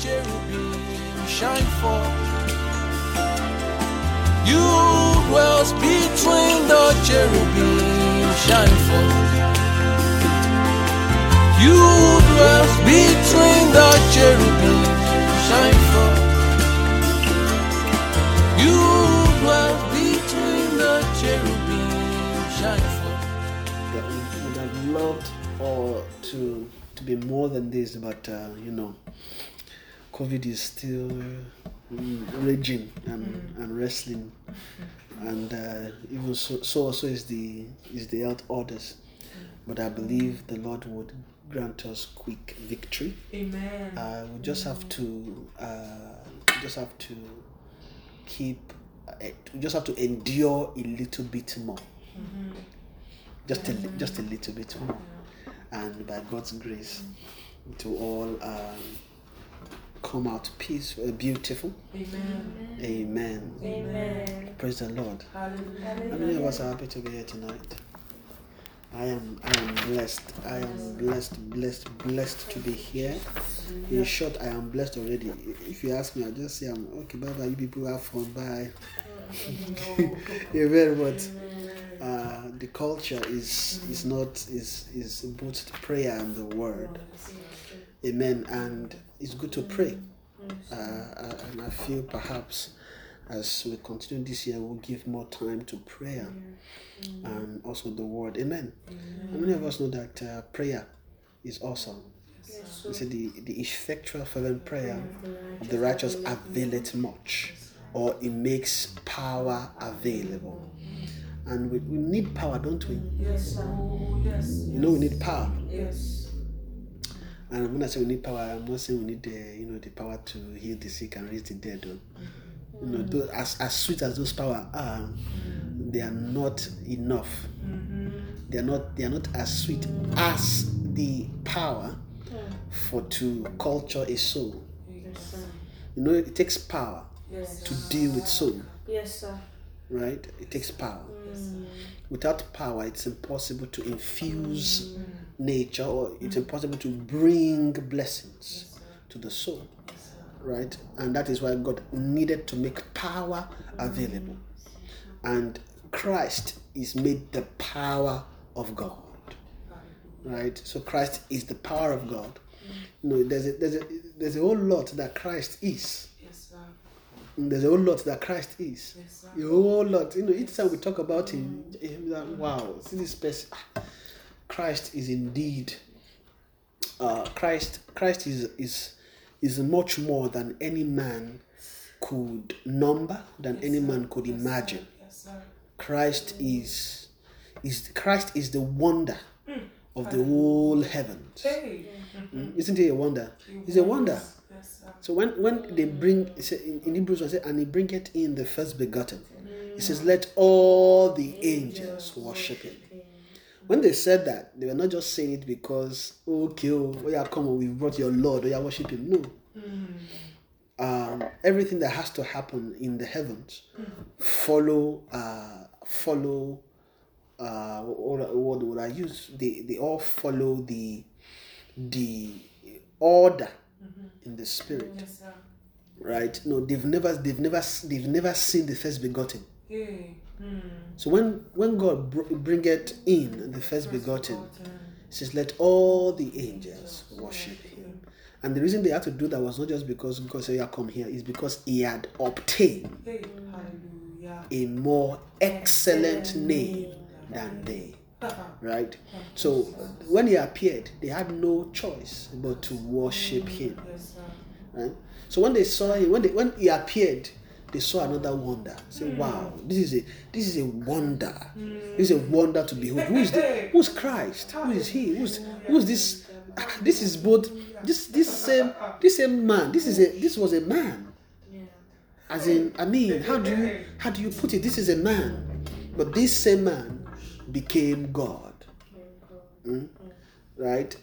cherubim shine forth. You dwells between the cherubim shine forth. You dwells between the cherubim shine forth. You dwells between the cherubim shine forth. we would have loved or to to be more than this, but uh, you know, COVID is still mm, raging and, and wrestling, and uh, even so, so also is the is the health orders. But I believe the Lord would grant us quick victory. Amen. Uh, we just have to uh, just have to keep uh, we just have to endure a little bit more. Just a, just a little bit more. And by god's grace to all um, come out peaceful uh, beautiful Amen. amen Amen. praise the lord Hallelujah. how many of us are happy to be here tonight I am I am blessed. I am blessed, blessed, blessed to be here. In short, I am blessed already. If you ask me, I'll just say I'm okay, bye bye, you people have fun, bye. Amen. But uh, the culture is is not is is both prayer and the word. Amen. And it's good to pray. Uh, uh, and I feel perhaps as we continue this year, we'll give more time to prayer and also the word. Amen. How many of us know that uh, prayer is awesome? You see, the, the effectual fervent prayer of the righteous availeth much, or it makes power available. And we, we need power, don't we? Yes, sir. Oh, yes. You know, we need power. Yes. And when I say we need power, I'm not saying we need the you know the power to heal the sick and raise the dead. Though. You know, mm-hmm. though, as as sweet as those power are, they are not enough. Mm-hmm. They are not they are not as sweet as the power for to culture a soul. Yes. You know, it takes power Yes. to deal with soul, Yes, sir. right? It takes power. Mm. Without power, it's impossible to infuse mm. Nature, or it's mm. impossible to bring blessings to the soul, right? And that is why God needed to make power available. Mm. And Christ is made the power of God, right? So Christ is the power of God. Mm. You know, there's a, there's a, there's a whole lot that Christ is. Yes, sir. There's a whole lot that Christ is. Yes, sir. A whole lot. You know, each time we talk about him, him that, wow, see this person. Ah, Christ is indeed. Uh, Christ. Christ is is is much more than any man could number, than any man could imagine. Yes, sir. Christ is is Christ is the wonder of the whole heavens. Hey. Mm, Isn't he a wonder? He's a wonder. So when when they bring say- in, in Hebrews, I say, and he bringeth in the first begotten. He says, let all the angels worship him. When they said that, they were not just saying it because, okay, oh, oh yeah, come on, we brought your Lord, oh yeah, worship him. No. Um, everything that has to happen in the heavens follow uh, follow uh, what, what would I use? They they all follow the the order in the spirit Yes, sir. right no they've never they've never they've never seen the first begotten Hey. Hmm. so when when god br- bringeth in the first begotten he says let all the angels worship him. and the reason they had to do that was not just because god said yeah come here is because he had obtained a more excellent name than they right? So when he appeared they had no choice but to worship him right? So when they saw him, when they, when he appeared, they saw another wonder. Say, wow, this is a this is a wonder. This is a wonder to behold. Who is the, who's Christ? Who is he? Who's who's this? Ah, This is both this this same this same man. This is a this was a man. As in, I mean, how do you how do you put it? This is a man, but this same man became God. Mm? Right?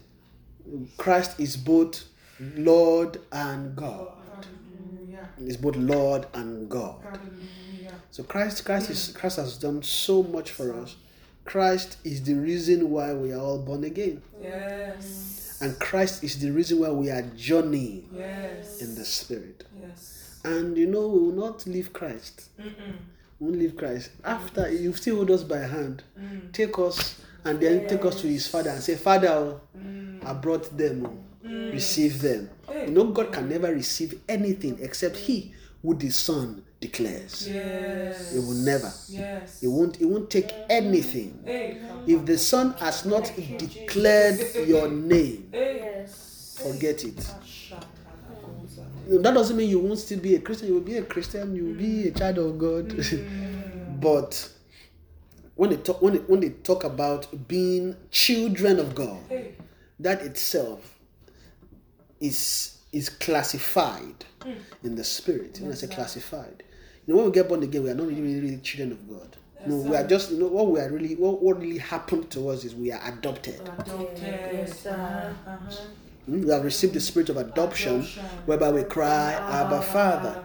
Christ is both Lord and God. Is both Lord and God. Hallelujah. So Christ, Christ is Christ has done so much for us. Christ is the reason why we are all born again. Yes. And Christ is the reason why we are journeying Yes. in the Spirit. Yes. And you know, we will not leave Christ. Mm-mm. We won't leave Christ. After you still hold us by hand, Mm. take us and then take us to his father and say, Father, oh, Mm. I brought them, oh, receive them. Hey. You know, God can never receive anything except He who the Son declares. Yes. He will never. Yes. He won't. He won't take anything Hey. if the Son has not declared your name. Yes. Forget it. Shatalagoza. You know, That doesn't mean you won't still be a Christian. You will be a Christian. You will be a child of God. but when they talk, when they, when they talk about being children of God, that itself is is classified in the spirit. When I say classified, you know, when we get born again, we are not really, really, really children of God. No, we are just you know what we are really what, what really happened to us is we are adopted. Adopted. Yes, sir. Uh-huh. Mm, We have received the spirit of adoption, Adoption. whereby we cry, Abba, Father.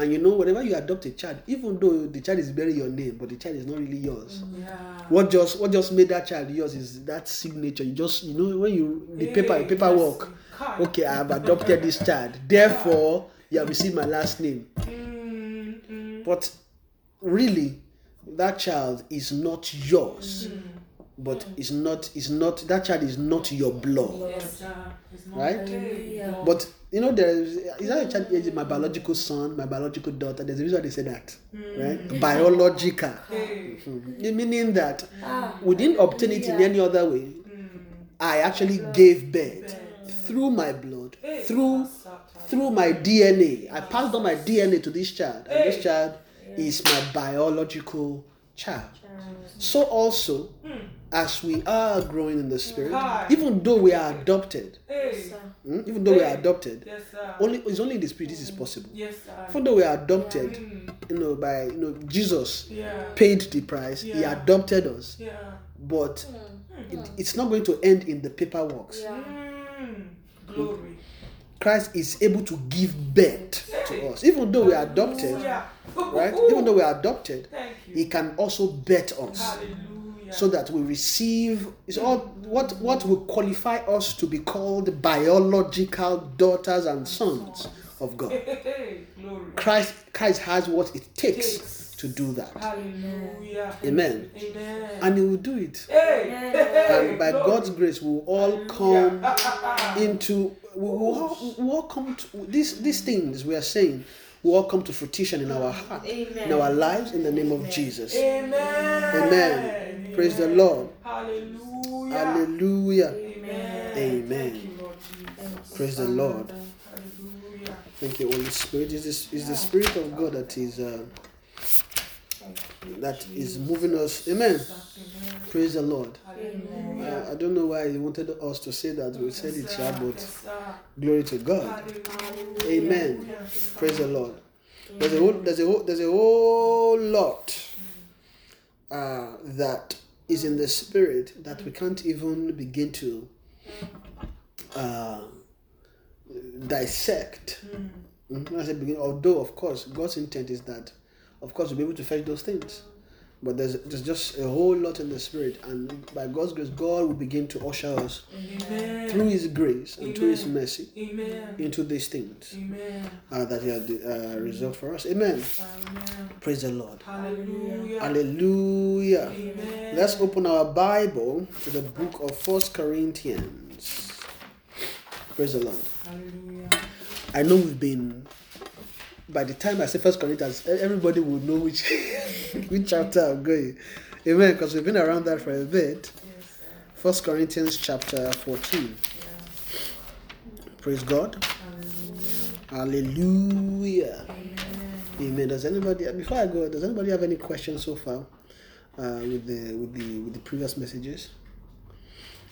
And you know, whenever you adopt a child, even though the child is bearing your name, but the child is not really yours. Yeah. What just what just made that child yours is that signature. You just you know when you the paper Hey, paperwork. yes. God. Okay, I have adopted this child. Therefore, you have received my last name. Mm, mm, But really, that child is not yours. But it's not it's not that child is not your blood. yes, sir. It's not Right? okay. Hallelujah. But you know, there is is that a child is my biological son, my biological daughter. There's a reason why they say that, right? Biological, Hey. Mm. meaning that Ah. we didn't obtain it in any other way. I actually gave birth through my blood, Hey. through through my DNA. I passed on my DNA to this child, and this child is my biological child. So also, as we are growing in the spirit, Hi. even though we are adopted, Hey. mm, even though we are adopted, Yes, sir. only it's only in the spirit this is possible. Yes, sir. Even though we are adopted, Mm, you know, by you know Jesus yeah. paid the price, He adopted us, Yeah. but it, it's not going to end in the paperwork. Yeah. Mm, glory. Christ is able to give birth to us, even though we are adopted, Yeah. right? Even though we are adopted, He can also birth us. Hallelujah. So that we receive is all what what will qualify us to be called biological daughters and sons of God. Christ Christ has what it takes Takes. to do that. Hallelujah. Amen. Amen. And he will do it. And by glory. God's grace we will all come into we will all, we will all come to these these things we are saying will all come to fruition in our heart, in our lives in the name of Jesus. Amen. Amen. Praise the Lord. Hallelujah. Hallelujah. Amen. Amen. You. Praise the Lord. Hallelujah. Thank you, Holy Spirit. Is this is the Spirit of God that is uh, that is moving us. Amen. Praise the Lord. Uh, I don't know why He wanted us to say that. We said it here, but glory to God. Amen. Praise the Lord. There's a whole there's a whole there's a whole lot uh, that is in the spirit that we can't even begin to uh, dissect. Mhm. As I begin, although of course God's intent is that, of course, we'll be able to fetch those things. But there's there's just a whole lot in the spirit, and by God's grace, God will begin to usher us Amen. through His grace and through His mercy Amen. into these things Amen. uh, that He has uh, reserved for us. Amen. Amen. Praise the Lord. Hallelujah. Hallelujah. Amen. Let's open our Bible to the book of First Corinthians. Praise the Lord. Hallelujah. I know we've been. By the time I say First Corinthians, everybody will know which which chapter I'm going. Amen. Because we've been around that for a bit. First Corinthians chapter fourteen. Praise God. Hallelujah. Amen. Does anybody before I go? Does anybody have any questions so far uh, with the with the with the previous messages?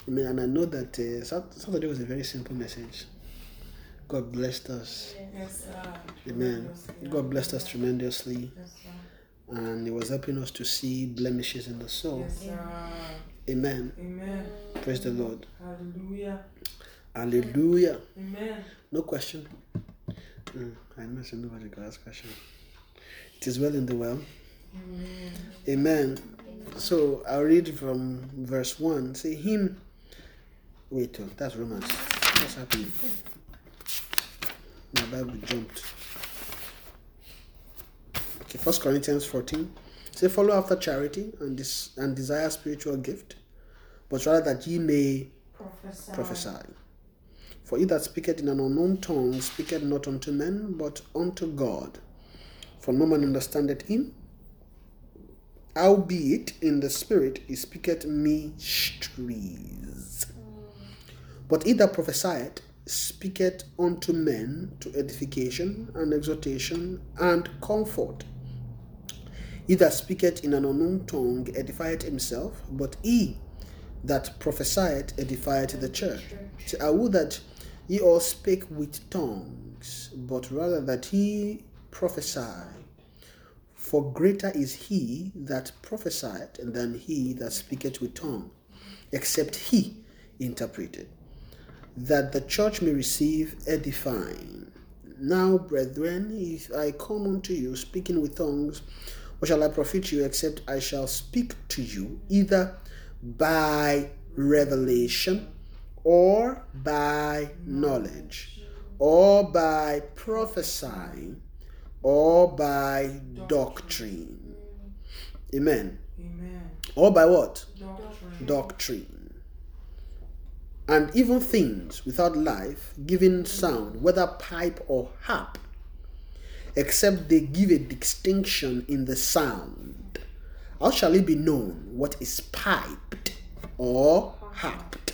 Amen. And I know that uh, Saturday was a very simple message. God blessed us. Yes. Amen. God blessed us tremendously, Yes, and He was helping us to see blemishes in the soul. Yes. Amen. Amen. Praise the Lord. Hallelujah. Hallelujah. Amen. No question. Mm, I imagine nobody can ask question. It is well in the well. Amen. Amen. So I'll read from verse 1. Say, Him Wait, oh, that's Romans. What's happening? My Bible jumped. Okay, First Corinthians 14. Say, follow after charity and this and desire spiritual gift, but rather that ye may Prophesy. prophesy. For he that speaketh in an unknown tongue speaketh not unto men, but unto God. For no man understandeth him. Howbeit in the spirit he speaketh mysteries. Mm. But he that prophesieth speaketh unto men to edification and exhortation and comfort. He that speaketh in an unknown tongue edifieth himself, but he that prophesieth edifieth the church. Say, I would that ye all spake with tongues, but rather that he prophesy. For greater is he that prophesieth than he that speaketh with tongue, except he interpreted, that the church may receive edifying. Now, brethren, if I come unto you speaking with tongues, what shall I profit you except I shall speak to you either by revelation or by knowledge or by prophesying or by doctrine. Amen. Amen. Or by what? Doctrine. Doctrine. And even things without life giving sound, whether pipe or harp, except they give a distinction in the sound. How shall it be known what is piped or harped?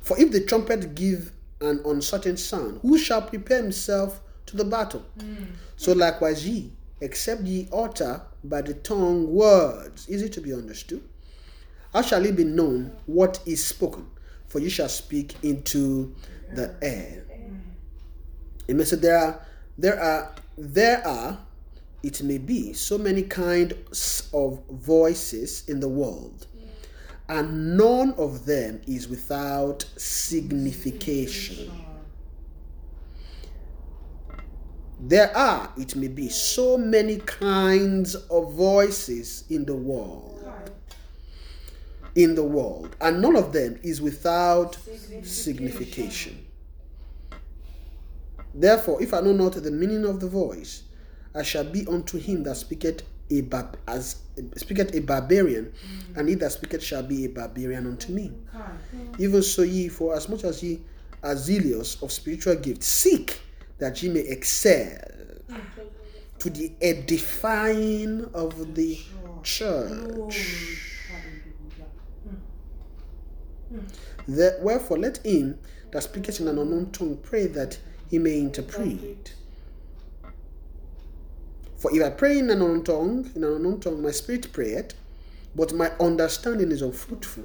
For if the trumpet give an uncertain sound, who shall prepare himself to the battle? Hmm. So likewise ye, except ye utter by the tongue words, easy to be understood. How shall it be known what is spoken? For you shall speak into the air. Amen. So there are, there are, there are, it may be, so many kinds of voices in the world, and none of them is without signification. There are, it may be, so many kinds of voices in the world. In the world, and none of them is without signification. Therefore, if I know not the meaning of the voice, I shall be unto him that speaketh a bar- as speaketh a barbarian, and he that speaketh shall be a barbarian unto me. Even so, ye, for as much as ye are zealous of spiritual gifts, seek that ye may excel to the edifying of the church. The- wherefore, let him that speaketh in an unknown tongue pray that he may interpret. For if I pray in an unknown tongue, in an unknown tongue, my spirit prayeth, but my understanding is unfruitful.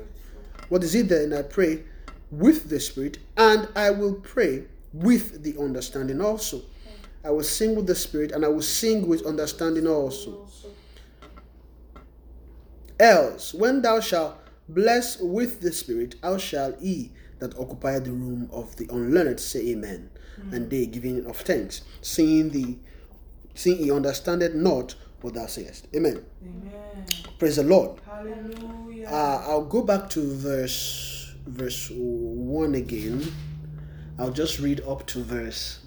What is it then? I pray with the spirit, and I will pray with the understanding also. I will sing with the spirit, and I will sing with understanding also. Else, when thou shalt bless with the Spirit, how shall he that occupy the room of the unlearned say Amen? And they giving of thanks, seeing the seeing he understandeth not what thou sayest. Amen. Amen. Praise the Lord. Hallelujah. Uh, I'll go back to verse verse one again. I'll just read up to verse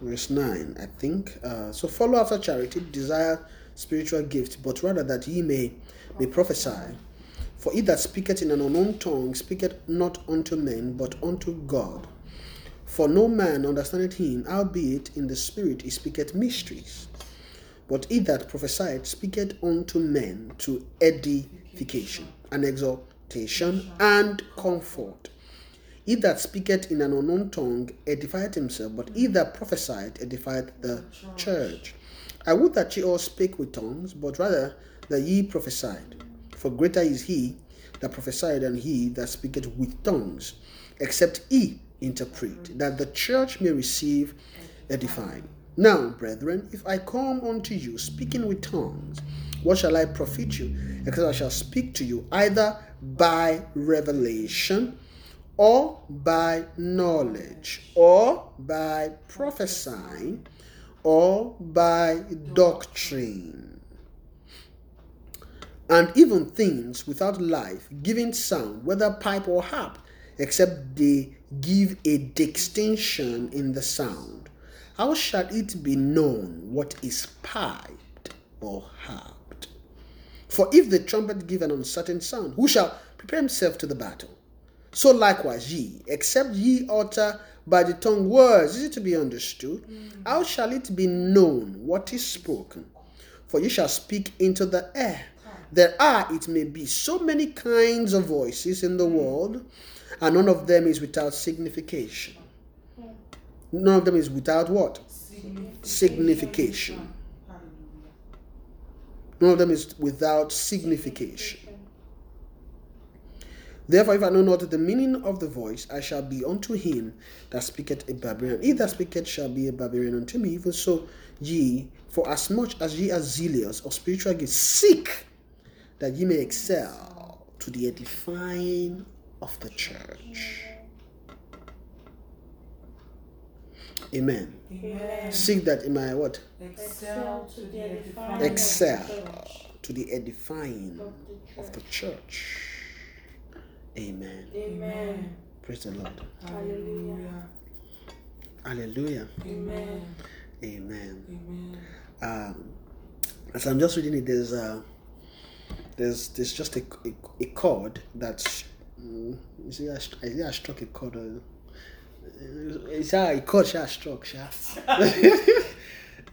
verse 9 i think uh, so follow after charity desire spiritual gift but rather that ye may may prophesy. For he that speaketh in an unknown tongue speaketh not unto men but unto god. For no man understandeth him albeit in the spirit he speaketh mysteries. But he that prophesieth speaketh unto men to edification and exhortation and comfort. He that speaketh in an unknown tongue edifieth himself, but he that prophesieth edifieth the church. I would that ye all spake with tongues, but rather that ye prophesied. For greater is he that prophesied than he that speaketh with tongues, except he interpret, that the church may receive edifying. Now, brethren, if I come unto you speaking with tongues, what shall I profit you? Except I shall speak to you either by revelation or by knowledge, or by prophesying, or by doctrine. and even things without life, giving sound, whether pipe or harp, except they give a distinction in the sound. How shall it be known what is piped or harped? For if the trumpet give an uncertain sound, who shall prepare himself to the battle? So likewise ye, except ye utter by the tongue words is it to be understood, mm. how shall it be known what is spoken? For ye shall speak into the air. There are, it may be, so many kinds of voices in the mm. world, and none of them is without signification. Mm. None of them is without what? Signification. None of them is without signification. Therefore, if I know not the meaning of the voice, I shall be unto him that speaketh a barbarian. He that speaketh shall be a barbarian unto me. Even so, ye, for as much as ye are zealous of spiritual gifts, seek that ye may excel to the edifying of the church. Amen. Amen. Seek that in my what? Excel to the edifying Excel of the church. to the edifying of the church. Amen. Amen. Praise the Lord. Hallelujah. Hallelujah. Amen. Amen. Amen. um, as I'm just reading it, there's uh, there's there's just a, a, a chord that's you see I, I I struck a chord. Uh, it's a chord she struck. Sha. eh,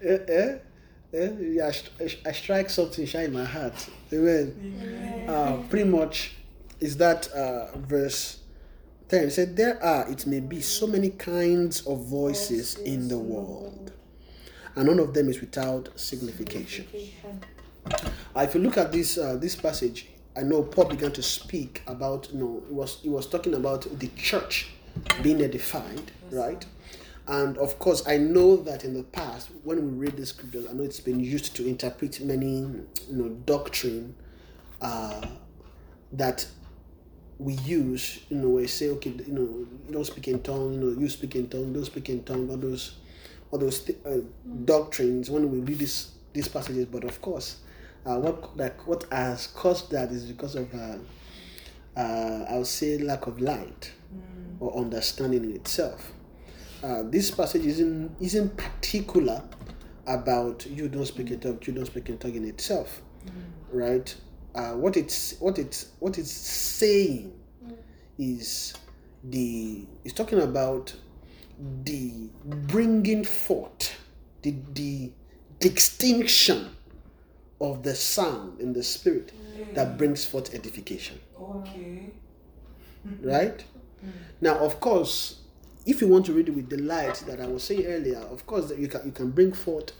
eh, eh, yeah, I, I strike something sha in my heart. Amen. Uh, pretty much is that uh, verse 10 it said there are it may be so many kinds of voices in the world and none of them is without signification uh, if you look at this uh, this passage, I know Paul began to speak about you know it was he was talking about the church being edified, right? And of course, I know that in the past, when we read the scriptures, I know it's been used to interpret many you know doctrine uh, that we use. You know, we say, okay, you know, don't speak in tongue. You know, you speak in tongue. Don't speak in tongue. All those, all those th- uh, doctrines when we read this these passages. But of course, uh, what like what has caused that is because of uh, uh, I would say lack of light or understanding in itself. Uh, this passage isn't isn't particular about you don't speak in tongue, you don't speak in tongue in itself, right? Uh, what it's what it's what it's saying mm. is the it's talking about the bringing forth the the distinction of the sound in the spirit mm. that brings forth edification. Okay. right? Mm. Now of course if you want to read it with the light that i was saying earlier of course that you can you can bring forth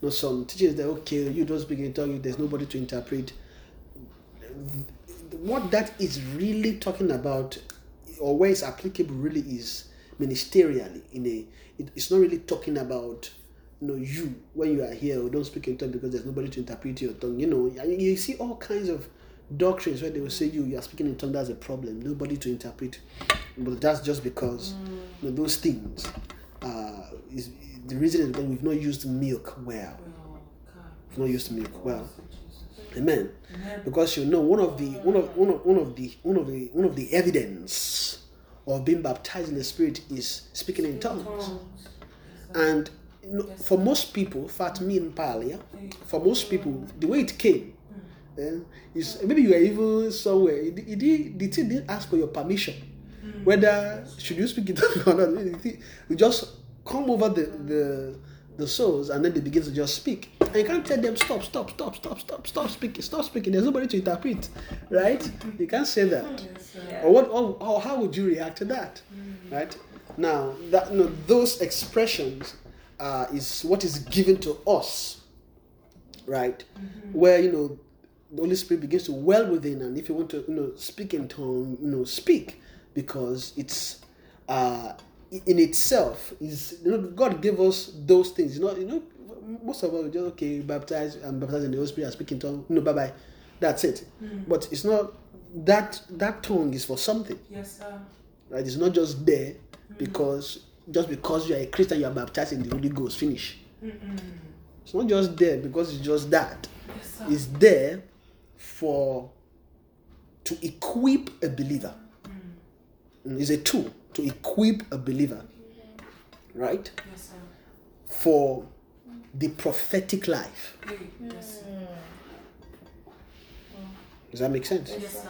you know some teachings that okay you don't speak in there's nobody to interpret what that is really talking about or where it's applicable really is ministerially in a it, it's not really talking about you know you when you are here or don't speak in tongue because there's nobody to interpret your tongue you know you see all kinds of doctrines where they will say you you are speaking in tongue that's a problem nobody to interpret but that's just because you know, those things uh is the reason is because we've not used milk well God. we've not used milk well. Amen. Amen. because you know one of the one of one of one of the one of the one of the evidence of being baptized in the spirit is speaking in tongues. and for most people fat me in palia mm. for most people the way it came mm. eh, is maybe you are even somewhere it, it, the thing didn't ask for your permission mm. whether should you speak it or not. You just come over the the the souls and then they begin to just speak and you can't tell them stop stop stop stop stop stop speaking stop speaking. There's nobody to interpret right? You can't say that. Or what or, or how would you react to that right? Now that know, those expressions uh, is what is given to us right? Where you know the holy spirit begins to well within and if you want to you know speak in tongue you know speak because it's uh in itself is you know god gave us those things. You know you know most of us just okay baptize um, and baptized in the holy spirit and speak in tongue No, bye bye that's it mm. but it's not that that tongue is for something Yes, sir. right? It's not just there mm. because just because you are a Christian, you are baptized in the Holy Ghost. Finish. Mm-mm. It's not just there because it's just that. Yes, sir. It's there for to equip a believer. Mm, mm It's a tool to equip a believer, right? Yes, sir. For the prophetic life. Yes. Does that make sense? Yes, sir.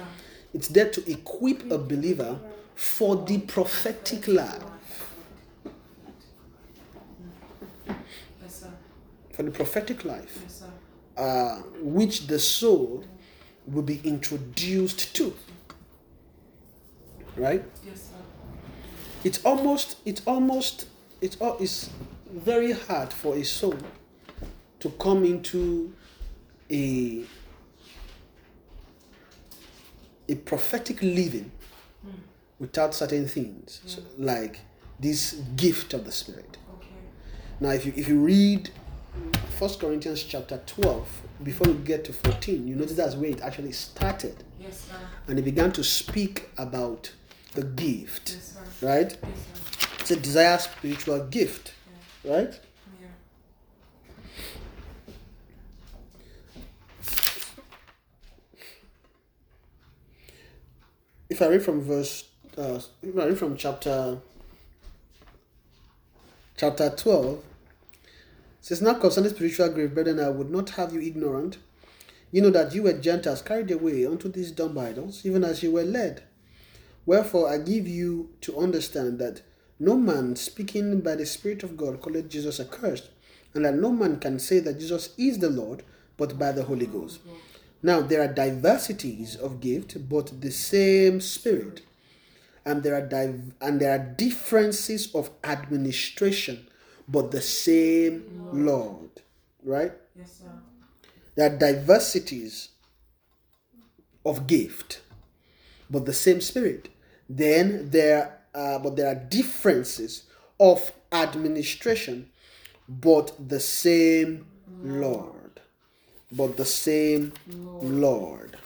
It's there to equip a believer for the prophetic life. Yes. For the prophetic life. Yes, uh, which the soul will be introduced to. Right? Yes, sir. It's almost, it's almost, it's, it's very hard for a soul to come into a a prophetic living without certain things, so, mm. like this gift of the Spirit. Okay. Now, if you if you read First Corinthians chapter twelve, before we get to fourteen, you notice that's where it actually started, Yes, sir. and it began to speak about the gift, Yes, right? Yes. It's a desire spiritual gift, right? Yeah. If I read from verse, uh, if I read from chapter chapter twelve, says now concerning spiritual grief, brethren, I would not have you ignorant. You know that you were Gentiles carried away unto these dumb idols, even as you were led. Wherefore I give you to understand that no man speaking by the Spirit of God calleth Jesus accursed, and that no man can say that Jesus is the Lord but by the Holy Ghost. Now there are diversities of gift, but the same Spirit, and there are div- and there are differences of administration, but the same Lord. Right? Yes, sir. There are diversities of gift, but the same Spirit. Then there, are, but there are differences of administration, but the same Lord. But the same Lord.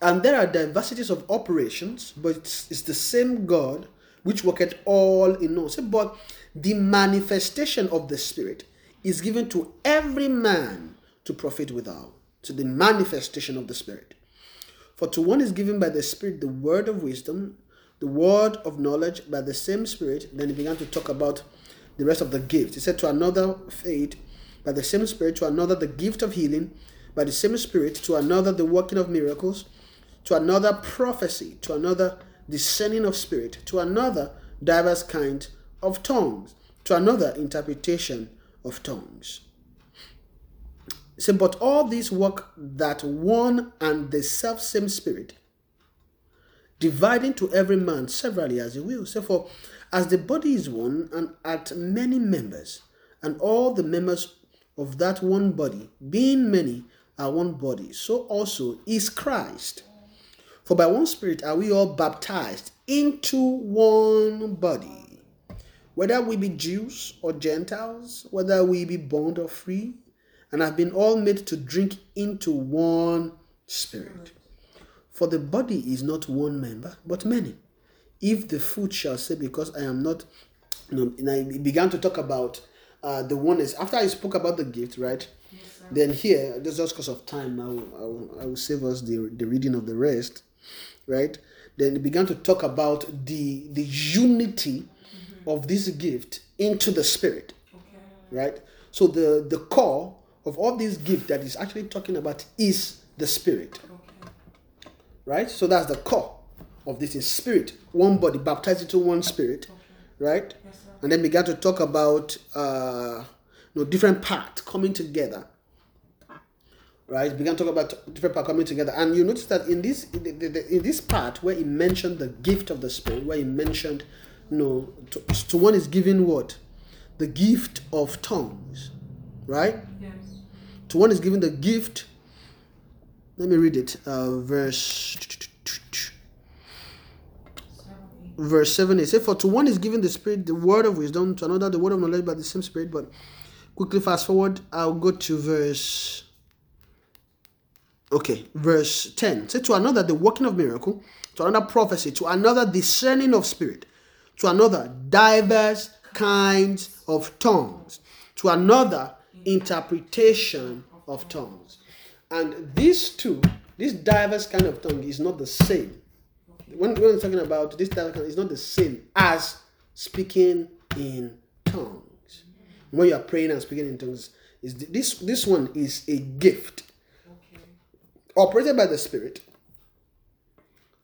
And there are diversities of operations, but it's, it's the same God which worketh all in all. So, but the manifestation of the Spirit is given to every man to profit withal. To the manifestation of the Spirit. For to one is given by the Spirit the word of wisdom, the word of knowledge by the same Spirit. Then he began to talk about the rest of the gifts. He said, To another faith by the same Spirit, to another the gift of healing by the same Spirit, to another the working of miracles, to another prophecy, to another discerning of spirit, to another diverse kind of tongues, to another interpretation of tongues. So, but all these work that one and the self same spirit, dividing to every man severally as he will. So, for as the body is one and at many members, and all the members of that one body, being many, are one body, so also is Christ. For by one Spirit are we all baptized into one body, whether we be Jews or Gentiles, whether we be bond or free, and have been all made to drink into one Spirit. For the body is not one member, but many. If the foot shall say, Because I am not, you know, and I began to talk about uh, the oneness. After I spoke about the gift, right? Yes, Then here, just just because of time, I will, I will, I will save us the, the reading of the rest, right? Then he began to talk about the the unity of this gift into the spirit, Okay. right? So the the core of all this gift that he's actually talking about is the spirit. Right? So that's the core of this is spirit, one body baptized into one spirit, right? Yes, and then began to talk about uh, you know different parts coming together. Right, began to talk about different parts coming together, and you notice that in this in, the- the- in this part where he mentioned the gift of the spirit, where he mentioned, you know, to, to one is given what, the gift of tongues, right? Yes. To one is given the gift. Let me read it. Uh, verse verse 7 it says for to one is given the spirit the word of wisdom to another the word of knowledge by the same spirit. But quickly fast forward i'll go to verse okay verse 10 say to another the working of miracle to another prophecy to another discerning of spirit to another diverse kinds of tongues to another interpretation of tongues And these two, this diverse kind of tongue is not the same. When, when we're talking about this diverse kind, it's not the same as speaking in tongues. Mm-hmm. When you are praying and speaking in tongues, is this this one is a gift Okay. operated by the Spirit,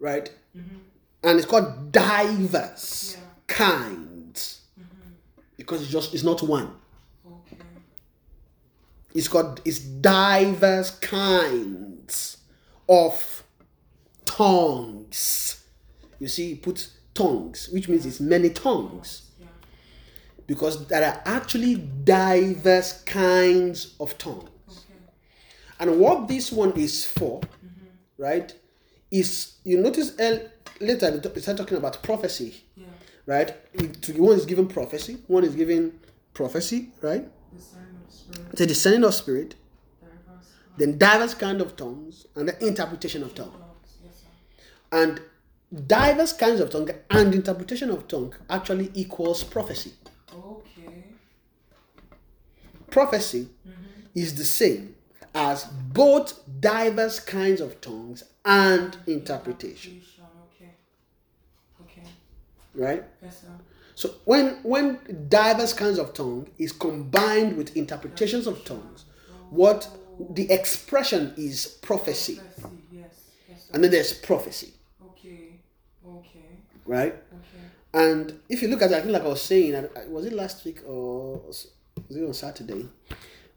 right? Mm-hmm. And it's called diverse Yeah. kinds mm-hmm. because it's just it's not one. It's called it's diverse kinds of tongues. You see, he puts tongues, which means it's many tongues. Because there are actually diverse kinds of tongues. Okay. And what this one is for, mm-hmm. right, is you notice later they start talking about prophecy, Yeah. right? One is given prophecy, one is given prophecy, right? Spirit. The descending of spirit, then diverse kind of tongues, and the interpretation of tongue. Dogs. Yes, sir. And diverse kinds of tongue and interpretation of tongue actually equals prophecy. Okay. Prophecy is the same as both diverse kinds of tongues and interpretation, Okay. Okay. right? Yes, sir. So when when diverse kinds of tongue is combined with interpretations of tongues, what the expression is prophecy, and then there's prophecy, Okay. Okay. right? Okay. And if you look at it, I think like I was saying, was it last week or was it on Saturday,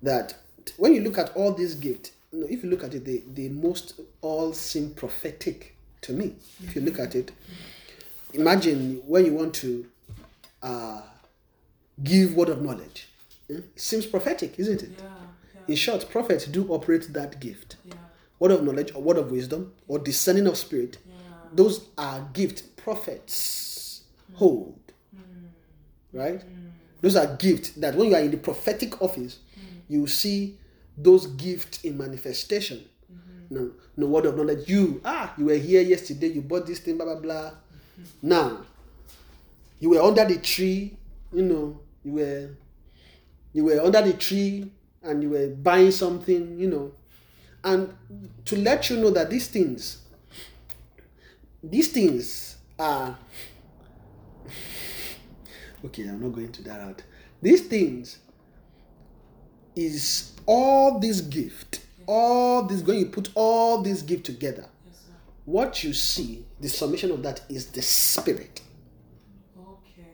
that when you look at all these gifts, if you look at it, they, they most all seem prophetic to me. If you look at it, imagine when you want to uh, give word of knowledge. eh, It seems prophetic, isn't it? Yeah. Yeah. In short, prophets do operate that gift. Yeah. Word of knowledge or word of wisdom or discerning of spirit those are gifts prophets hold right those are gifts that when you are in the prophetic office you see those gifts in manifestation no no word of knowledge you ah you were here yesterday you bought this thing blah blah blah now you were under the tree you know you were you were under the tree and you were buying something you know. And to let you know that these things these things are okay i'm not going to that out. These things is all this gift all this when you put all this gift together Yes, what you see the summation of that is the spirit Okay.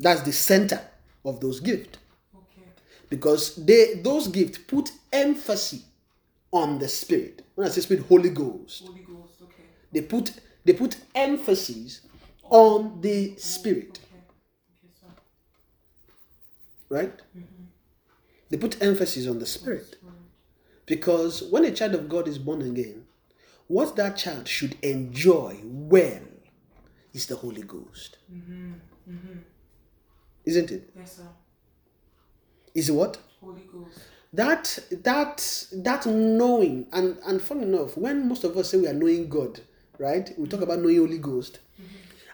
That's the center of those gifts Okay. because they those gifts put emphasis on the spirit when i say spirit holy ghost Holy Ghost. Okay. they put they put emphasis on the spirit Okay. Right mm-hmm. they put emphasis on the spirit Spirit. because when a child of god is born again what that child should enjoy well is the holy ghost mm-hmm. Mm-hmm. Isn't it Yes, sir. is it what Holy Ghost. that that that knowing and and funny enough when most of us say we are knowing god right we talk about knowing holy ghost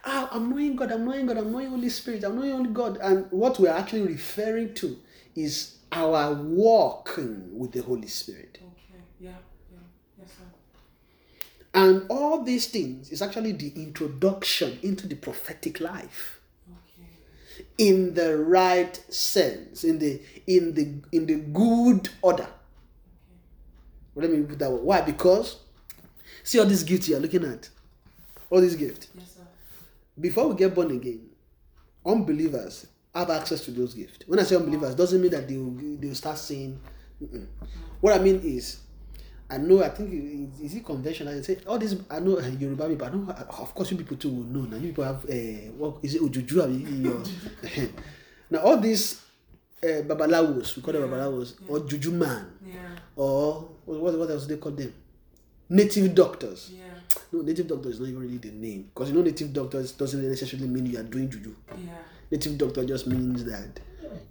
ah i'm knowing god i'm knowing god i'm knowing holy spirit i'm knowing holy god and what we are actually referring to is our walking with the holy spirit Okay. Yeah. Yeah. Yes, sir. and all these things is actually the introduction into the prophetic life. In the right sense in the in the in the good order let me put that way. why because see all these gifts you're looking at all these gifts Yes, sir. before we get born again unbelievers have access to those gifts when i say unbelievers doesn't mean that they will, they will start saying Mm-mm. what i mean is i know i think is it conventional i say all this i know uh, yoruba people i know uh, of course you people too will know now you people have uh, what is it ojuju abi in your now all these uh, babalawos we call them Yeah, babalawos yeah. or juju man Yeah. or what what else do they call them native doctors Yeah. no, native doctor is not even really the name because you know native doctors doesn't necessarily mean you are doing juju. Yeah. Native doctor just means that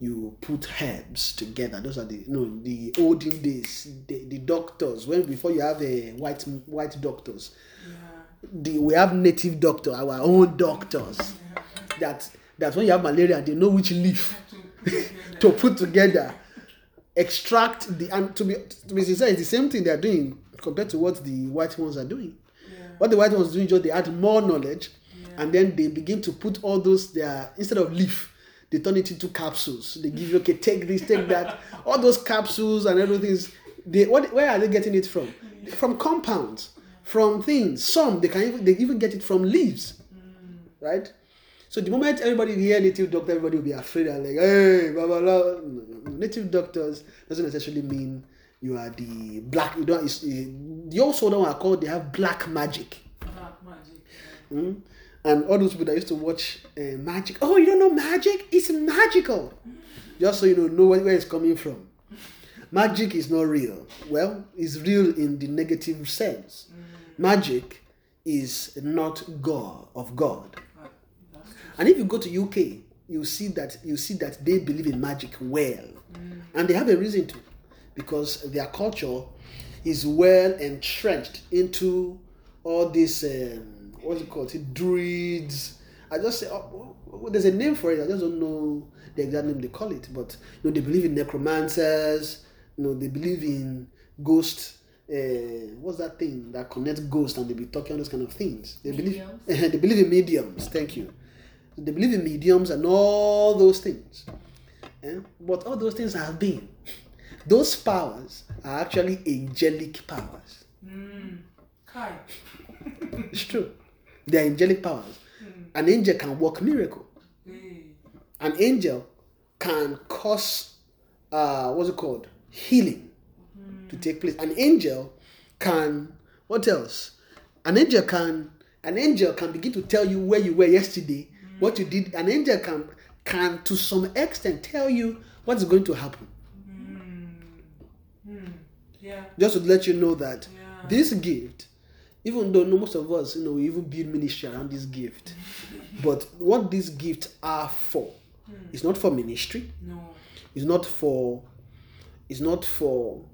you put herbs together. Those are the you know the olden days. The, the doctors when before you have a white white doctors, Yeah. the we have native doctor, our own doctors. That that when you have malaria, they know which leaf To put together. to put together extract the and to be to be sincere, it's the same thing they are doing compared to what the white ones are doing. Yeah. What the white ones doing just they add more knowledge, and then they begin to put all those their instead of leaf, they turn it into capsules. They give you okay, take this, take that. all those capsules and everything. is- They what where are they getting it from? From compounds, from things. Some they can even they even get it from leaves, right? So the moment everybody hear native doctor, everybody will be afraid and like, hey, blah blah blah. Native doctors doesn't necessarily mean you are the black. You don't. It's, uh, the also know are called. They have black magic. Black magic. Mm? And all those people that used to watch uh, magic. Oh, you don't know magic? It's magical. Just so you know, know where, it's coming from. Magic is not real. Well, it's real in the negative sense. Magic is not God of God. Right. That's true. And if you go to UK, you see that you see that they believe in magic well, and they have a reason to, because their culture is well entrenched into all this. um, what's it called? Druids. I just say oh, oh, there's a name for it. I just don't know the exact name they call it, but you know they believe in necromancers. You know they believe in ghosts. Uh, what's that thing that connects ghosts and they be talking all those kind of things? They believe they believe in mediums. Thank you. They believe in mediums and all those things. Eh? But all those things have been. Those powers are actually angelic powers. Mm. Kai. It's true. They are angelic powers. Hmm. An angel can work miracle. Hey. An angel can cause uh what's it called? Healing to hmm. take place. An angel can what else? An angel can an angel can begin to tell you where you were yesterday, what you did. An angel can can to some extent tell you what's going to happen. Mm. Yeah. Just to let you know that Yeah. this gift, even though no- most of us, you know, we even build ministry around this gift, but what these gifts are for, hmm. it's not for ministry. No. It's not for. It's not for.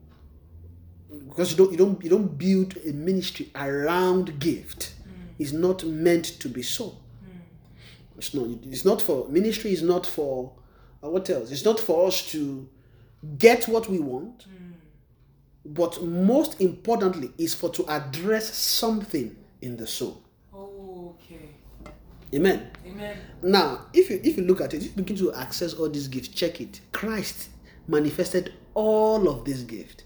Because you don't you don't you don't build a ministry around gift. Hmm. It's not meant to be so. Hmm. It's not. It's not for ministry. Is not for. Uh, what else? It's not for us to get what we want. But most importantly, is for to address something in the soul. Okay. Amen. Amen. Now, if you if you look at it, you begin to access all these gifts, check it. Christ manifested all of this gift.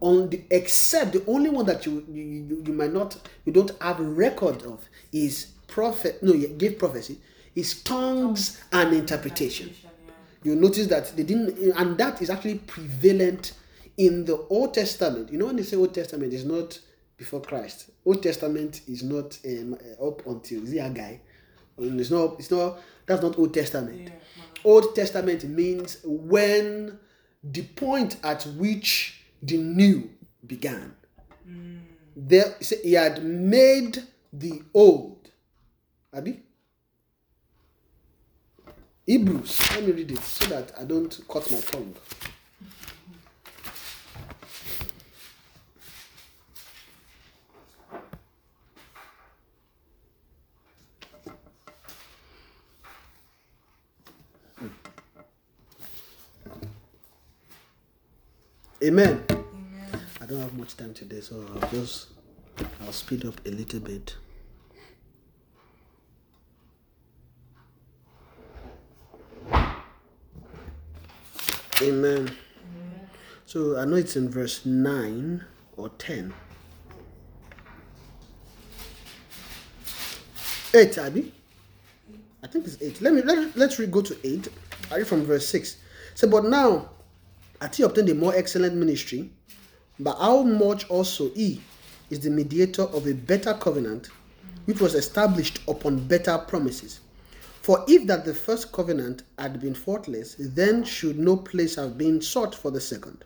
On the except the only one that you you, you you might not you don't have a record of is prophet no give prophecy is tongues and interpretation. Yeah. You notice that they didn't and that is actually prevalent in the Old Testament. You know when they say Old Testament is not before Christ. Old Testament is not um, up until is it guy? It's not. It's not. That's not Old Testament. Yeah. Old Testament means when the point at which the new began. There, he he had made the old. Abi? Hebrews. Let me read it so that I don't cut my tongue. Amen. Amen. I don't have much time today, so I'll just I'll speed up a little bit. Amen. So I know it's in verse 9 or 10. 8, Abby. I think it's 8. Let me let, let's read go to 8. I read from verse 6. So but now hath he obtained a more excellent ministry, but how much also he is the mediator of a better covenant, which was established upon better promises. For if that the first covenant had been faultless, then should no place have been sought for the second.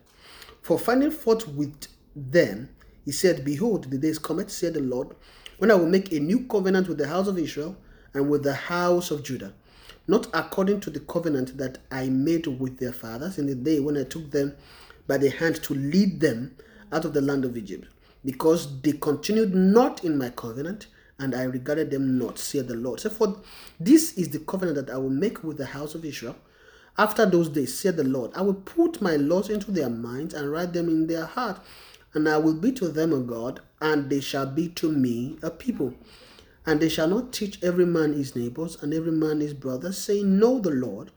For finding fault with them, he said, Behold, the days cometh, said the Lord, when I will make a new covenant with the house of Israel and with the house of Judah, not according to the covenant that I made with their fathers in the day when I took them by the hand to lead them out of the land of Egypt, because they continued not in my covenant, and I regarded them not, saith the Lord. For this is the covenant that I will make with the house of Israel After those days, said the Lord, I will put my laws into their minds and write them in their heart, and I will be to them a God, and they shall be to me a people. And they shall not teach every man his neighbors and every man his brother, saying, Know the Lord,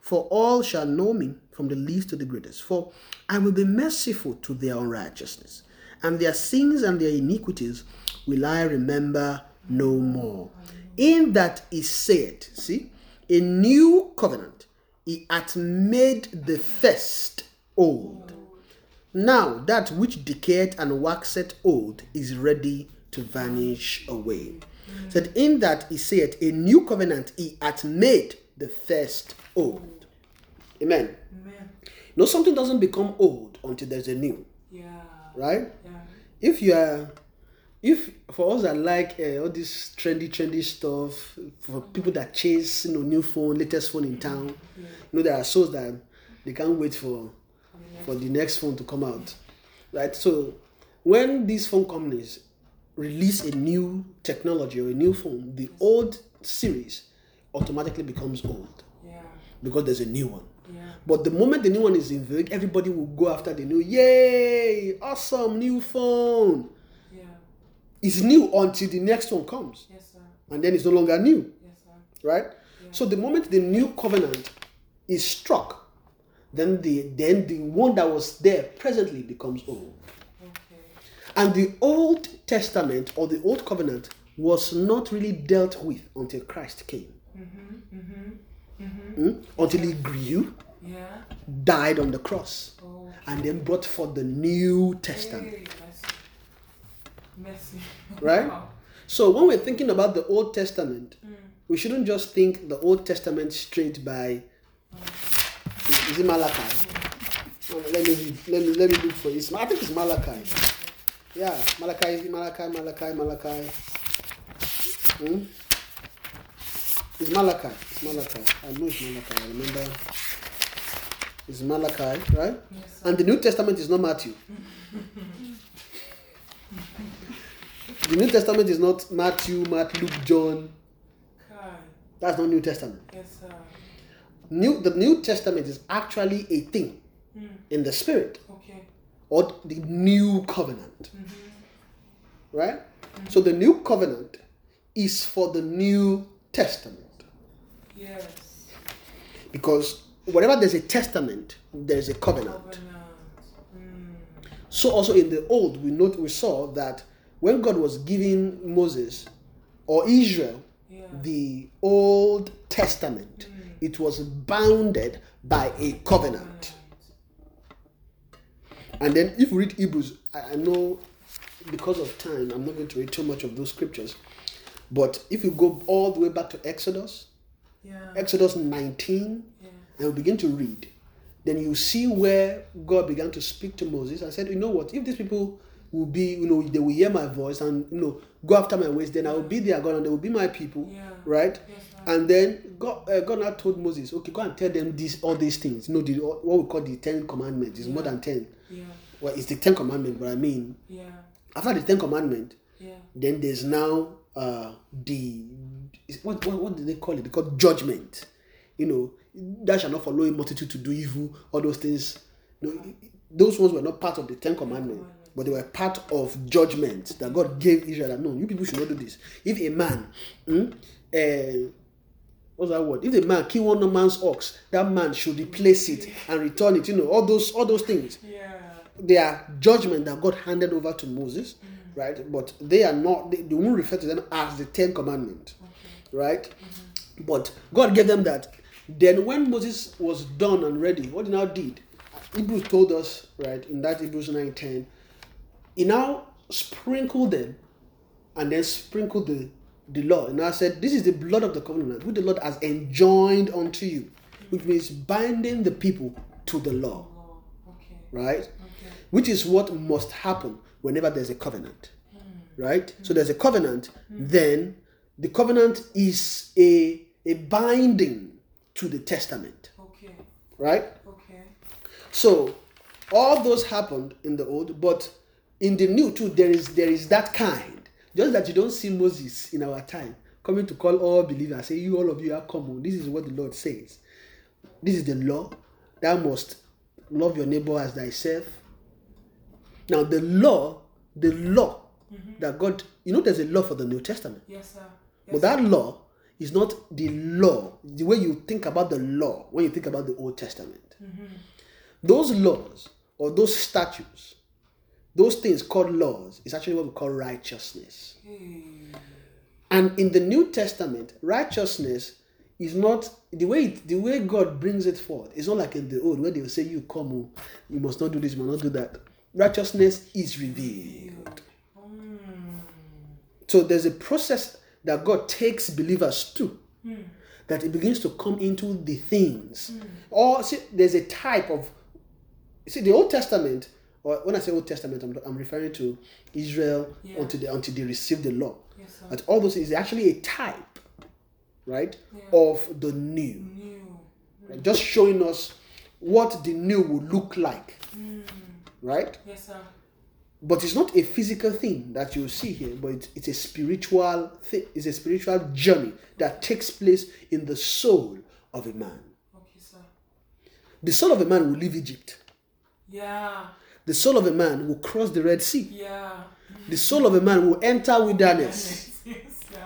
for all shall know me, from the least to the greatest. For I will be merciful to their unrighteousness, and their sins and their iniquities will I remember no more. In that is said, see, a new covenant, he hath made the first old. Now that which decayed and waxed old is ready to vanish away. Mm. Said in that he said, a new covenant he hath made the first old. Amen. Amen. No, something doesn't become old until there's a new, Yeah. right? Yeah. If you are, if for us that like uh, all this trendy, trendy stuff, for mm. people that chase, you know, new phone, latest phone in mm. town, you know, there are souls that they can't wait for for the next phone to come out, right? So when these phone companies release a new technology or a new phone, the old series automatically becomes old Yeah. because there's a new one. Yeah. But the moment the new one is in vogue, everybody will go after the new. Yay! Awesome new phone. Yeah. It's new until the next one comes, Yes, sir. and then it's no longer new, Yes, sir. right? So the moment the new covenant is struck, then the then the one that was there presently becomes old. And the Old Testament or the Old Covenant was not really dealt with until Christ came. Mm? Until he grew, Yeah. died on the cross, Oh. and then brought forth the New Testament. Hey, mercy. Right? Wow. So when we're thinking about the Old Testament, mm. we shouldn't just think the Old Testament straight by oh. is it Malachi? Oh, Let me read, let me let me look for it. I think it's Malachi. Mm. Yeah, Malachi, Malachi, Malachi, Malachi. Hmm? It's Malachi. It's Malachi. I know it's Malachi. I remember. It's Malachi, right? Yes. And the New Testament is not Matthew. the New Testament is not Matthew, Mark, Luke, John. Kai. That's not New Testament. Yes, sir. New the New Testament is actually a thing in the spirit Okay. Or the new covenant. Right? So the new covenant is for the New Testament. Yes. Because wherever there's a testament, there's a covenant. Covenant. Mm. So also in the old, we note we saw that when God was giving Moses or Israel Yeah. the Old Testament, it was bounded by a covenant. And then if you read Hebrews, I, I know because of time, I'm not going to read too much of those scriptures. But if you go all the way back to Exodus, Yeah. Exodus 19, Yeah. and begin to read, then you see where God began to speak to Moses and said, You know what? If these people will be, you know, they will hear my voice and, you know, go after my ways, then I will be their God and they will be my people, Yeah. right? Yes. And then God, uh, God now told Moses, Okay, go and tell them these all these things. You know, the, what we call the Ten Commandments. It's more than 10. Yeah. Well, it's the Ten Commandments, but I mean, Yeah. after the Ten Commandments, Yeah. then there's now uh the what, what what do they call it? They call it judgment. You know, that shall not follow a multitude to do evil. All those things. You know, those ones were not part of the Ten Commandments, but they were part of judgment that God gave Israel. That no, you people should not do this. If a man, hmm, eh, what's that word? If a man kill one man's ox, that man should replace it and return it. You know, all those all those things Yeah. they are judgment that God handed over to Moses, mm. right? But they are not, they, they won't refer to them as the Ten Commandments, right? Mm-hmm. But God gave them that. Then when Moses was done and ready, what he now did, Hebrews told us, right, in that Hebrews 9:10, he now sprinkled them and then sprinkled the, the law. And I said, This is the blood of the covenant, which the Lord has enjoined unto you, which means binding the people to the law Oh, okay. right? Okay. Which is what must happen whenever there's a covenant, hmm. right? So there's a hmm. covenant, hmm. then the covenant is a, a binding to the testament, Okay. right? Okay. So all those happened in the old, but in the new too, there is there is that kind. Just that you don't see Moses in our time coming to call all believers, say, You all of you are common. This is what the Lord says. This is the law. Thou must love your neighbor as thyself. Now, the law, the law mm-hmm. that God, you know, there's a law for the New Testament. Yes, sir. Yes, But that law is not the law, the way you think about the law when you think about the Old Testament. Mm-hmm. Those laws or those statutes, those things called laws, is actually what we call righteousness. Hey. And in the New Testament, righteousness is not the way it, the way God brings it forth. It's not like in the old where they will say, "You come, oh, you must not do this, you must not do that." Righteousness is revealed. Hmm. So there's a process that God takes believers to. Hmm. That it begins to come into the things. Or see, there's a type of see the Old Testament, or when I say Old Testament, I'm, I'm referring to Israel Yeah. until they, until they received the law. Yes. But all those is actually a type, right, Yeah. of the new. New. Right? Just showing us what the new will look like, hmm. right? Yes, sir. But it's not a physical thing that you see here, but it's, it's a spiritual thing. It's a spiritual journey that takes place in the soul of a man. Okay, sir. The soul of a man will leave Egypt. Yeah. The soul of a man will cross the Red Sea. Yeah. The soul of a man will enter wilderness. Yes, sir.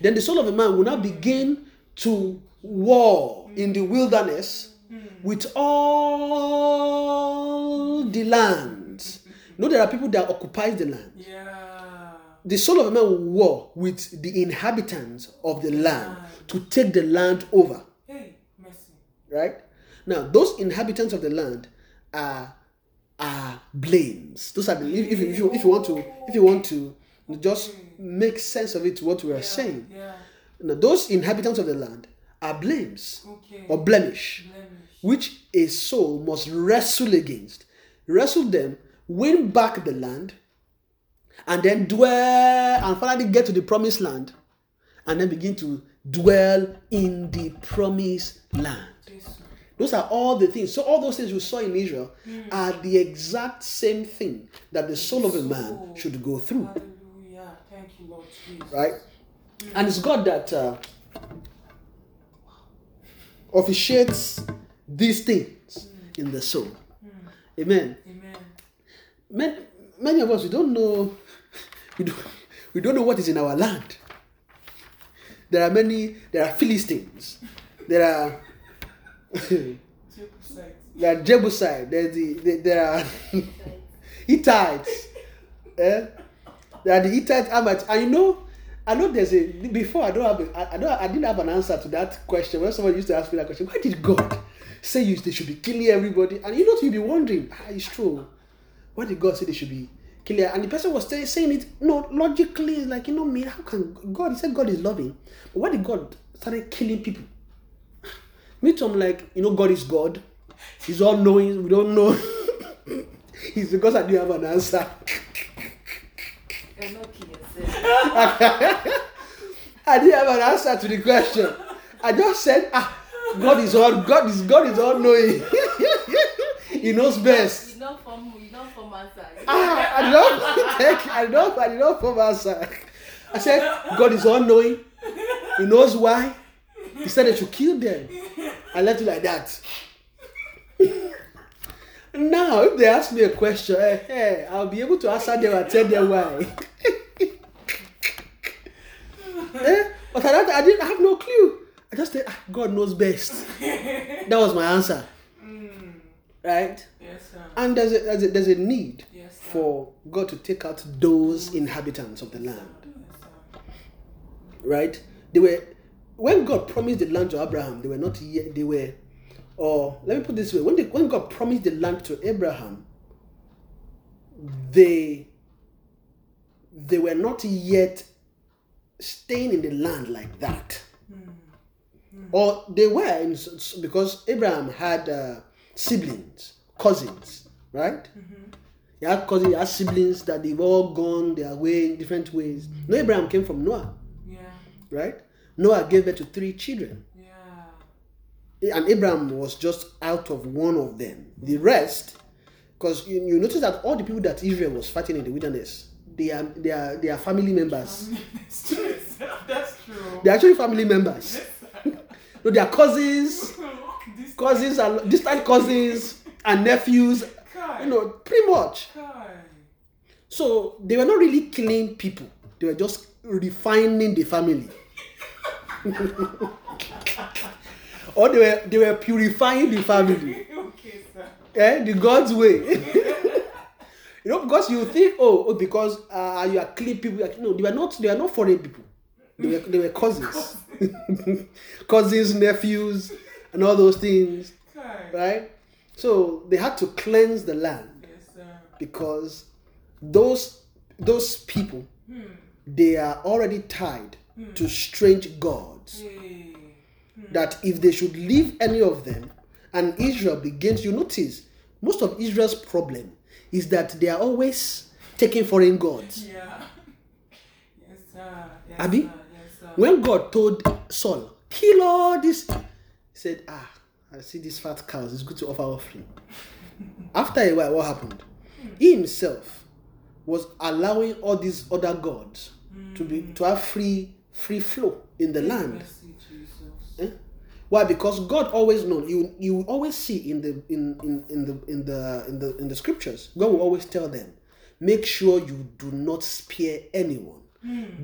Then the soul of a man will now begin to war in the wilderness hmm. with all the land. Know, there are people that occupy the land. Yeah. The soul of a man will war with the inhabitants of the land to take the land over. Hey, mercy. Right? Now, those inhabitants of the land are are blames. Those are the, if, if, if you if you want to if you want to just make sense of it what we are saying. Yeah. Now, those inhabitants of the land are blames Okay. or blemish, Blemish. which a soul must wrestle against. Wrestle them, win back the land, and then dwell and finally get to the promised land, and then begin to dwell in the promised land. Those are all the things. So all those things we saw in Israel mm. are the exact same thing that the soul of a man should go through. Hallelujah. Thank you, Lord Jesus. right? Mm. And it's God that uh, officiates these things mm. in the soul. Amen. Amen. Many, many of us we don't know we don't, we don't know what is in our land. There are many. There are Philistines. There are Jebusites. there are Jebusite. There's the, the there are Hittites. eh? There are the Hittite Ammonites. And you know, I know there's a before I don't have a, I, I don't I didn't have an answer to that question. When someone used to ask me that question, why did God say you they should be killing everybody? And you know you'll be wondering, ah, it's true. Why did God say they should be killing? And the person was say- saying it, no, logically, like you know me, how can God? He said God is loving, but why did God started killing people? Me too, I'm like, you know, God is God. He's all knowing. We don't know. it's because I do have an answer. You're not kidding yourself. I didn't have an answer to the question. I just said, ah, God is all God is God is all knowing. he knows best. You don't form, you don't form answer. Ah, I not thank you. I did not I did not form answer. I said, God is all knowing. He knows why. He said they should kill them. I left it like that. now, if they ask me a question, eh, eh, I'll be able to answer them and tell them why. eh? But I, don't- I didn't I have no clue. I just said, ah, God knows best. That was my answer. Right? Yes, sir. And there's a, there's a, there's a need Yes, for God to take out those inhabitants of the land. Yes, sir. Right? They were when God promised the land to Abraham, they were not yet they were or let me put it this way, when they, when God promised the land to Abraham, they they were not yet staying in the land like that. Or they were in, because Abraham had uh, siblings, cousins, right? He had cousins, he had siblings that they've all gone their way in different ways. No, Abraham came from Noah, Yeah. right? Noah gave birth to three children. Yeah. And Abraham was just out of one of them. The rest, because you, you notice that all the people that Israel was fighting in the wilderness, they are they are they are family members. That's true. They're actually family members. no, they are cousins. cousins and distant cousins and nephews. You know, pretty much. So they were not really killing people. They were just refining the family. or they were they were purifying the family. okay, sir. Eh? The God's way. you know, because you think, oh, oh because uh, you are clean people. No, they were not they were not foreign people. They were they were cousins. cousins, nephews, and all those things. Kai. Right? So they had to cleanse the land Yes, sir. because those those people they are already tied to strange gods Hey. Hmm. that if they should leave any of them and israel begins you notice most of israel's problem is that they are always taking foreign gods Yeah. Yes, sir. Yes, Abi? sir. Yes, sir. when god told saul kill all this he said ah i see these fat cows it's good to offer offering after a while what happened hmm. he himself was allowing all these other gods hmm. to be to have free free flow in the land Eh? Why? Because God always known. You you always see in the in, in, in the in the in the in the scriptures. God will always tell them, make sure you do not spare anyone.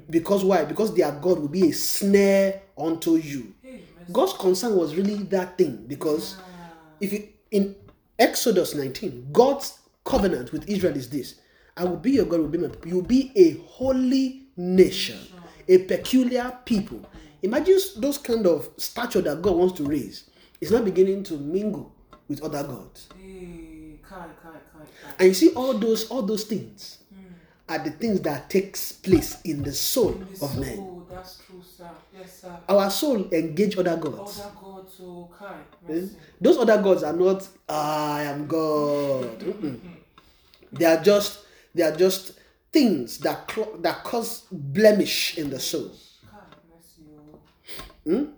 Because why? Because their God will be a snare unto you. Hey. God's concern was really that thing because if you in Exodus 19, God's covenant with Israel is this: I will be your God, will be my. You will be a holy nation, a peculiar people. Imagine those kind of stature that God wants to raise. It's not beginning to mingle with other gods. Hey, Kai, Kai, Kai, Kai. And you see all those all those things are the things that takes place in the soul In the of man. soul, that's true, sir. Yes, sir. Our soul engage other gods. Other God to Kai. Eh? Those other gods are not I am God. They are just they are just things that that cause blemish in the soul. Oh.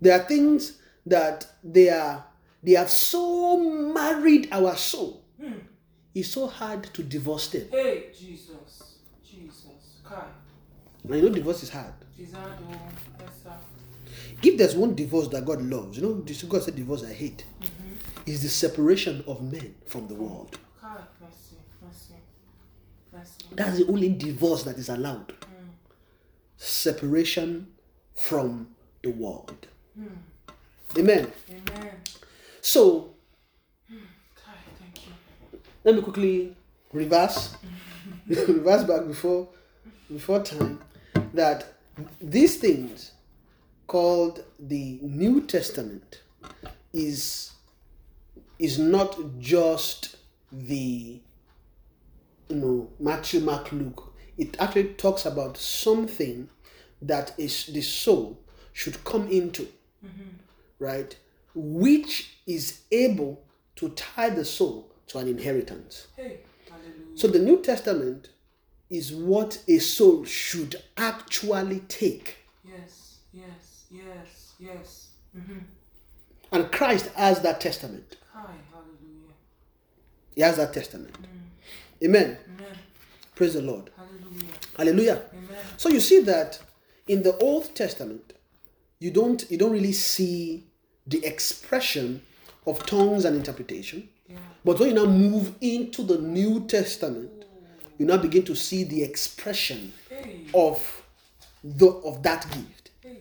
There are things that they are they have so married our soul. Hmm. It's so hard to divorce them. Hey, Jesus. Jesus. Kai. And you know divorce is hard. Yes. If there's one divorce that God loves, you know, this God said divorce I hate, mm-hmm. is the separation of men from the world. Kai, mercy, mercy. Mercy. That's the only divorce that is allowed. Separation from the world. Amen. Amen. So thank you. let me quickly reverse, reverse back before before time. That these things called the New Testament is is not just the you know Matthew, Mark, Luke. It actually talks about something that is the soul should come into, right? Which is able to tie the soul to an inheritance. Hey. So the New Testament is what a soul should actually take. Yes, yes, yes, yes. Mm-hmm. And Christ has that testament. Kai, hallelujah. He has that testament. Amen. Amen. Praise the Lord. Hallelujah. Hallelujah. Amen. So you see that in the Old Testament, you don't you don't really see the expression of tongues and interpretation. Yeah. But when you now move into the New Testament, you now begin to see the expression Hey, of the of that gift. hey.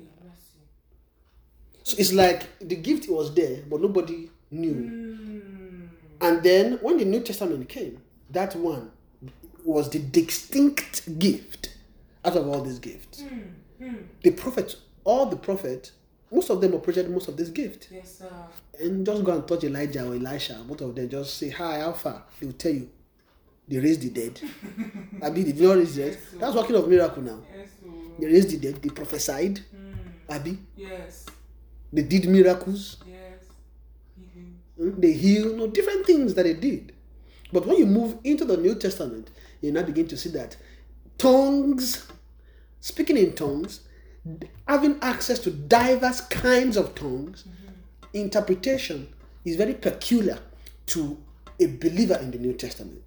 So it's like the gift was there, but nobody knew. Mm. And then when the New Testament came, that one was the distinct gift out of all these gifts. The prophets, all the prophets, most of them operated most of this gift. Yes, sir. And just go and touch Elijah or Elisha, both of them just say, Hi, Alpha. They will tell you. They raised the dead. I mean, they did not raise the dead. That's working of miracle now. Yes. They raised the dead, they prophesied. Mm. Abi, Yes, they did miracles. yes. Healing. Mm, They heal, no different things that they did. But when you move into the New Testament, you now begin to see that tongues, speaking in tongues, having access to diverse kinds of tongues, mm-hmm. interpretation is very peculiar to a believer in the New Testament.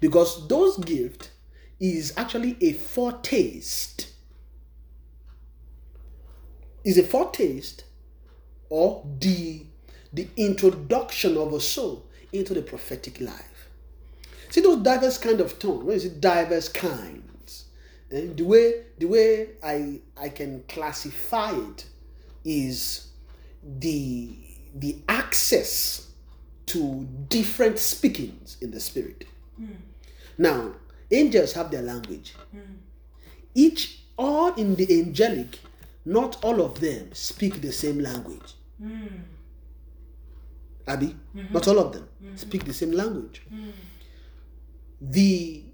Because those gifts is actually a foretaste. Is a foretaste or the the introduction of a soul into the prophetic life. See those diverse kind of tongue. When you say diverse kinds, and the way the way I I can classify it is the the access to different speakings in the spirit. Hmm. Now, angels have their language. Hmm. Each, all in the angelic, not all of them speak the same language. Hmm. Abby, mm-hmm. not all of them mm-hmm. speak the same language. Mm-hmm. The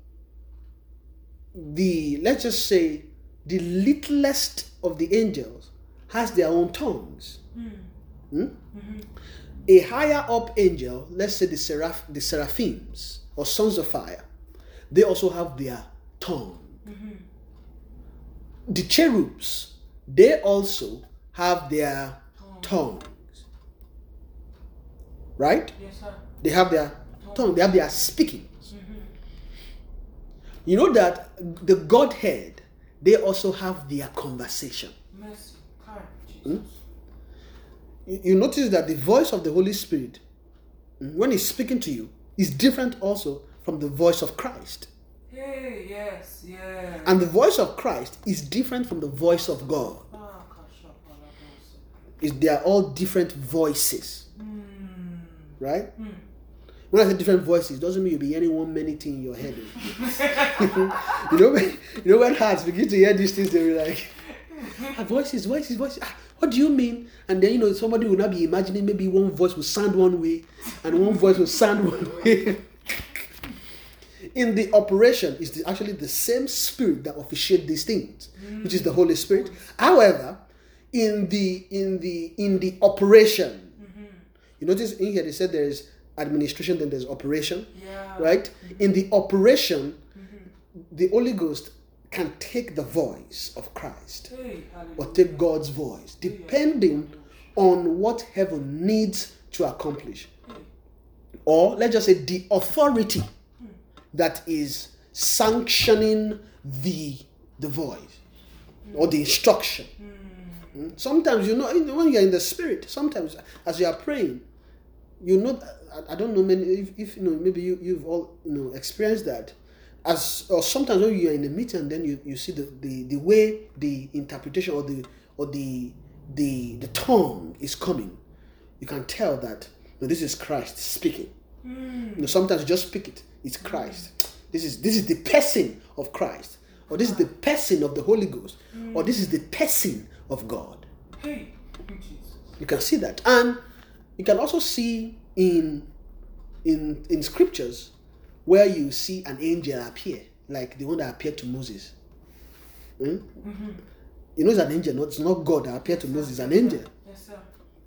the let's just say the littlest of the angels has their own tongues. Hmm? A higher up angel, let's say the seraph, the seraphims or sons of fire, they also have their tongue. The cherubs, they also have their tongues. Right? Yes, sir. They have their tongue, they have their speakings. You know that the Godhead, they also have their conversation. Mercy. Jesus. You you notice that the voice of the Holy Spirit, mm, when He's speaking to you, is different also from the voice of Christ. Hey, yes, yes. And the voice of Christ is different from the voice of God. Ah. Is they are all different voices. Right? When I say different voices, it doesn't mean you'll be hearing one many thing in your head. you know, when, you know when hearts begin to hear these things, they'll be like, ah, voices, voices, voices. Ah, what do you mean? And then you know somebody will not be imagining maybe one voice will sound one way and one voice will sound one way. In the operation is the, actually the same spirit that officiate these things, which is the Holy Spirit. However, in the in the in the operation, you notice in here they said there is administration, then there's operation Yeah. right? Mm-hmm. In the operation, mm-hmm. the Holy Ghost can take the voice of Christ Hey, or take God's voice, depending on what heaven needs to accomplish. Or let's just say the authority hmm. that is sanctioning the the voice or the instruction. Mm. Sometimes you know when you're in the spirit, sometimes as you are praying, you know I, I don't know many if, if you know maybe you, you've all you know experienced that. As or sometimes when you're in a meeting and then you, you see the, the the way the interpretation or the or the the the tongue is coming you can tell that no, this is christ speaking. Hmm. You know sometimes you just speak it it's hmm. christ. This is this is the person of christ or this is the ah. person of the holy ghost or hmm. this is the person of god. Hey, Jesus. you can see that. And you can also see in in in scriptures where you see an angel appear like the one that appeared to moses. Hmm? you know it's an angel not it's not god that appeared to moses it's an angel. Yes, sir.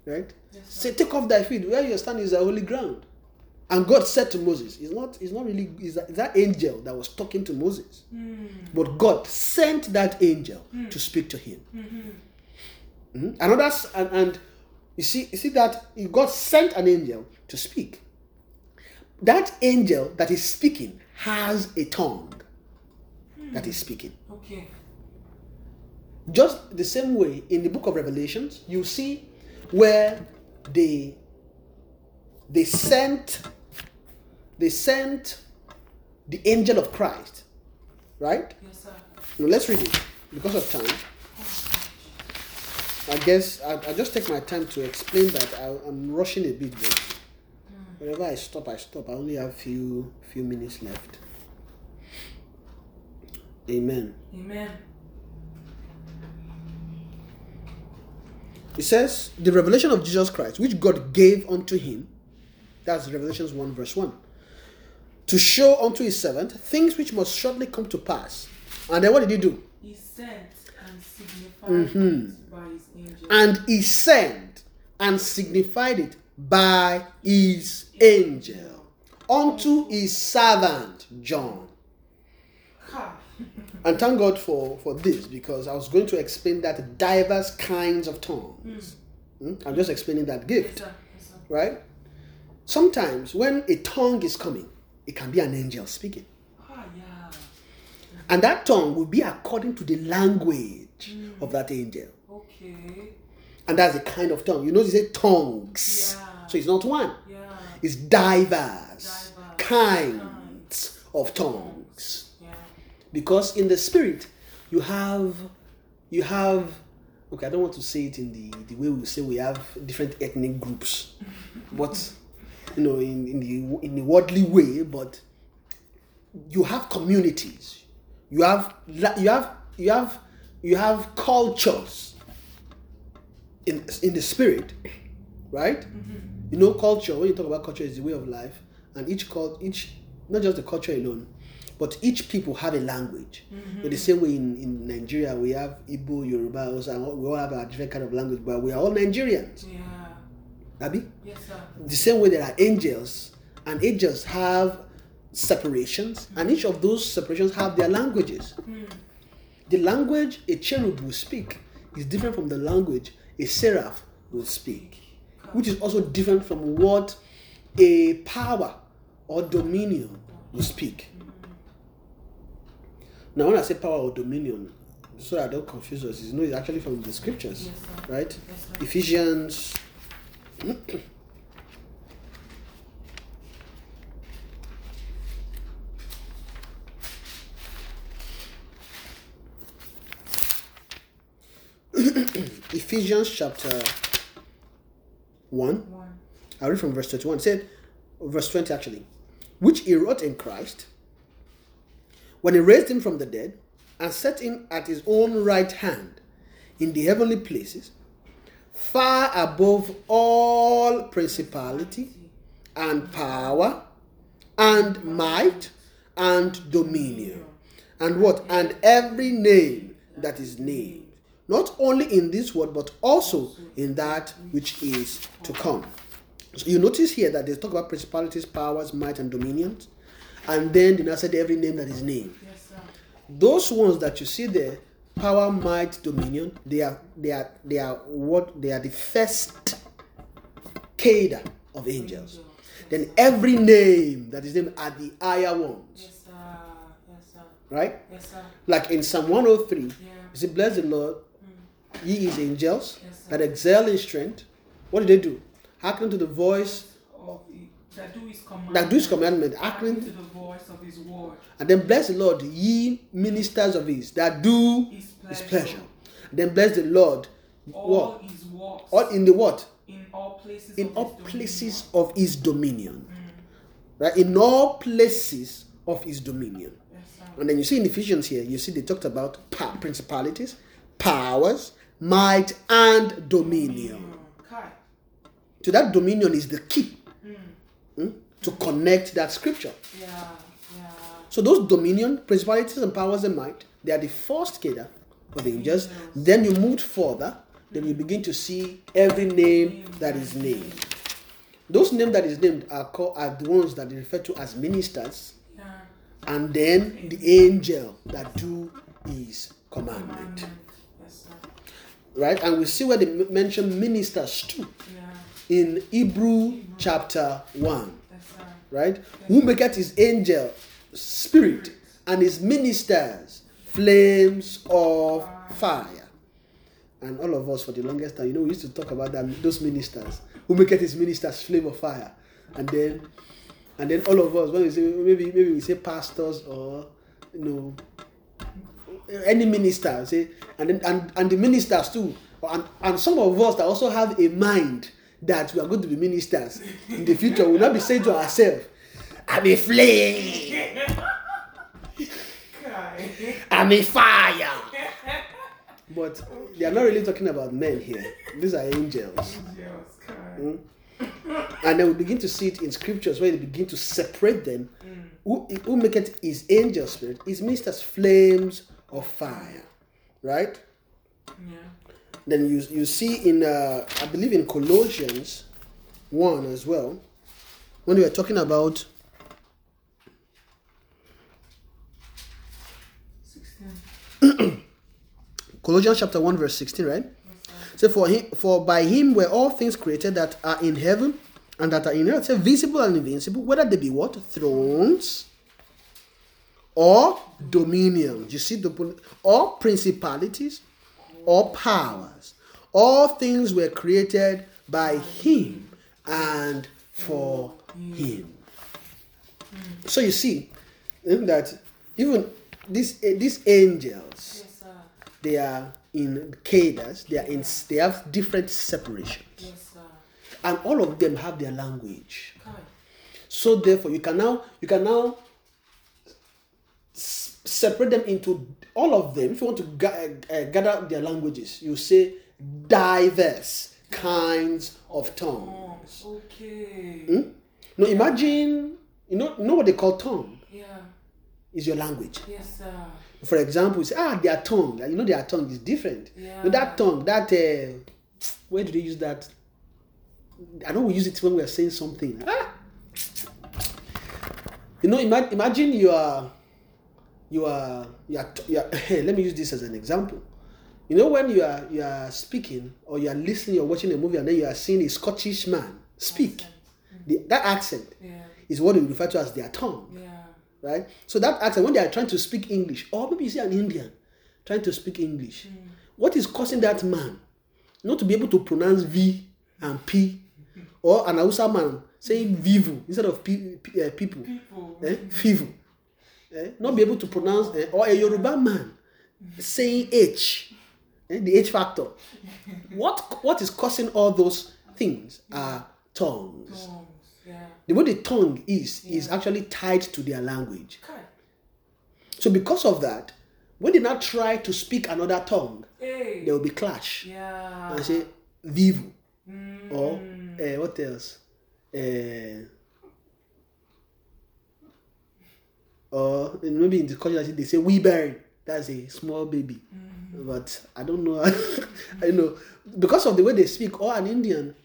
right? Yes, sir. say take off thy feet. Where you're standing is a holy ground. And god said to moses it's not it's not really it's that, it's that angel that was talking to moses? But god sent that angel to speak to him. Mhm. Another s- and, and you see you see that God sent an angel to speak. That angel that is speaking has a tongue that is speaking. Okay. Just the same way in the book of Revelations, you see where they they sent they sent the angel of Christ, right? Yes, sir. Now let's read it because of time. I guess I, I just take my time to explain that I, I'm rushing a bit, but hmm. whenever I stop, I stop. I only have few few minutes left. Amen. Amen. It says the revelation of Jesus Christ, which God gave unto him. That's Revelations 1, verse 1. To show unto his servant things which must shortly come to pass. And then what did he do? He sent and signified it by his angel. And he sent and signified it by his angel unto his servant John. And thank God for, for this because I was going to explain that diverse kinds of tongues. Hmm? I'm just explaining that Yes, gift, sir. Yes, sir. right? Sometimes when a tongue is coming, it can be an angel speaking. Ah, yeah. And that tongue will be according to the language of that angel. Okay. And that's the kind of tongue. You know, they say tongues. Yeah. So it's not one. Yeah. It's diverse, Diverse. kinds of tongues. Yeah. Because in the spirit, you have, you have. Okay, I don't want to say it in the the way we say we have different ethnic groups, but you know, in, in the in the worldly way. But you have communities, you have you have you have you have cultures in in the spirit, right? Mm-hmm. You know, culture. When you talk about culture, is the way of life, and each cult, each not just the culture alone, but each people have a language. Mm-hmm. But the same way in, in Nigeria, we have Igbo, Yoruba, also, we all have a different kind of language, but we are all Nigerians. Yeah. Abi? Yes, sir. The same way there are angels, and angels have separations, and each of those separations have their languages. Mm. The language a cherub will speak is different from the language a seraph will speak, which is also different from what a power or dominion will speak. Now, when I say power or dominion, so I don't confuse us, you know, it's actually from the scriptures, Yes, right? Yes. Ephesians. Ephesians chapter 1. One. I read from verse 21. It said, verse 20 actually, which he wrought in Christ when he raised him from the dead and set him at his own right hand in the heavenly places, far above all principality and power and might and dominion. And what? And every name that is named, not only in this world, but also in that which is to come. So you notice here that they talk about principalities, powers, might, and dominions. And then they now said every name that is named. Yes. Those ones that you see there, power, might, dominion, they are they are they are what they are the first cadre of angels. Then every name that is named are the higher ones. Yes, sir. Yes, sir. Right? Yes, sir. Like in Psalm 103, Yeah. you see, bless the Lord, ye is angels Yes, that excel in strength. What do they do? Hearken to the voice Of the, that do his commandment. that do his commandment, Hearken to the voice of his word. And then bless the Lord, ye ministers of his that do His his pleasure. pleasure. Then bless the Lord, All what? his works. All in the what? in all places. In of all his dominion. of his dominion. Mm. Right? In all places of his dominion. Yes. And then you see in Ephesians here, you see they talked about principalities, powers, might, and dominion. So that dominion is the key mm, to connect that scripture. Yeah. Yeah. So those dominion, principalities, and powers and might, they are the first cadre of angels. Then you move further, then you begin to see every name that is named. Those names that is named are called are the ones that they refer to as ministers, Yeah. and then the angel that do his commandment. Commandment. Right? And we see where they mention ministers too Yeah. in Hebrew chapter 1. Yes, sir. right? Who maketh his angel spirit and his ministers flames of fire. And all of us for the longest time, you know, we used to talk about that those ministers who maketh his ministers flame of fire. And then and then all of us, when we say maybe maybe we say pastors or you know any minister, say and and, and the ministers too. And, and some of us that also have a mind that we are going to be ministers in the future will not be saying to ourselves, I'm a flame, I'm a fire. But they are not really talking about men here. These are angels. Yes, Kai. Hmm? And then we begin to see it in scriptures where they begin to separate them. Mm. Who, who make it is angel spirit, is ministers flames of fire. Right? Yeah. Then you, you see in, uh, I believe in Colossians 1 as well, when we are talking about Sixteen. Colossians chapter 1, verse 16, right? So for him, for by him were all things created that are in heaven and that are in earth, say visible and invincible, whether they be what? Thrones or dominions. You see the or principalities or powers All things were created by him and for him. So you see that even these these angels, Yes, they are in cadres. They are in. They have different separations, Yes, and all of them have their language. So therefore, you can now you can now separate them into all of them. If you want to ga- uh, gather their languages, you say diverse kinds of tongues. Oh, okay. Hmm? Now imagine you know you know what they call tongue Yeah. is your language. Yes, sir. For example, say ah their tongue. You know their tongue is different. Yeah. That tongue that uh, where do they use that? I know we use it when we are saying something. Ah! You know, imagine you are, you are, you are, you are let me use this as an example. You know, when you are you are speaking or you are listening or watching a movie and then you are seeing a Scottish man speak, the, that accent Yeah. is what we refer to as their tongue Yeah. right? So that accent, when they are trying to speak English, or maybe you see an Indian trying to speak English, what is causing that man not to be able to pronounce V and P, or an Hausa man saying vivu instead of uh, people, People. eh? Eh? not be able to pronounce, eh? or a Yoruba man saying H, eh? the H factor. What what is causing all those things are tongues. Tongues. Yeah. The way the tongue is is actually tied to their language. Kai. So because of that, when they now try to speak another tongue, Hey. there will be clash. Yeah. And say vivu Mm. or uh, what else? Uh, or maybe in the culture they say we burn. That's a small baby. But I don't know. I know because of the way they speak. Or an Indian,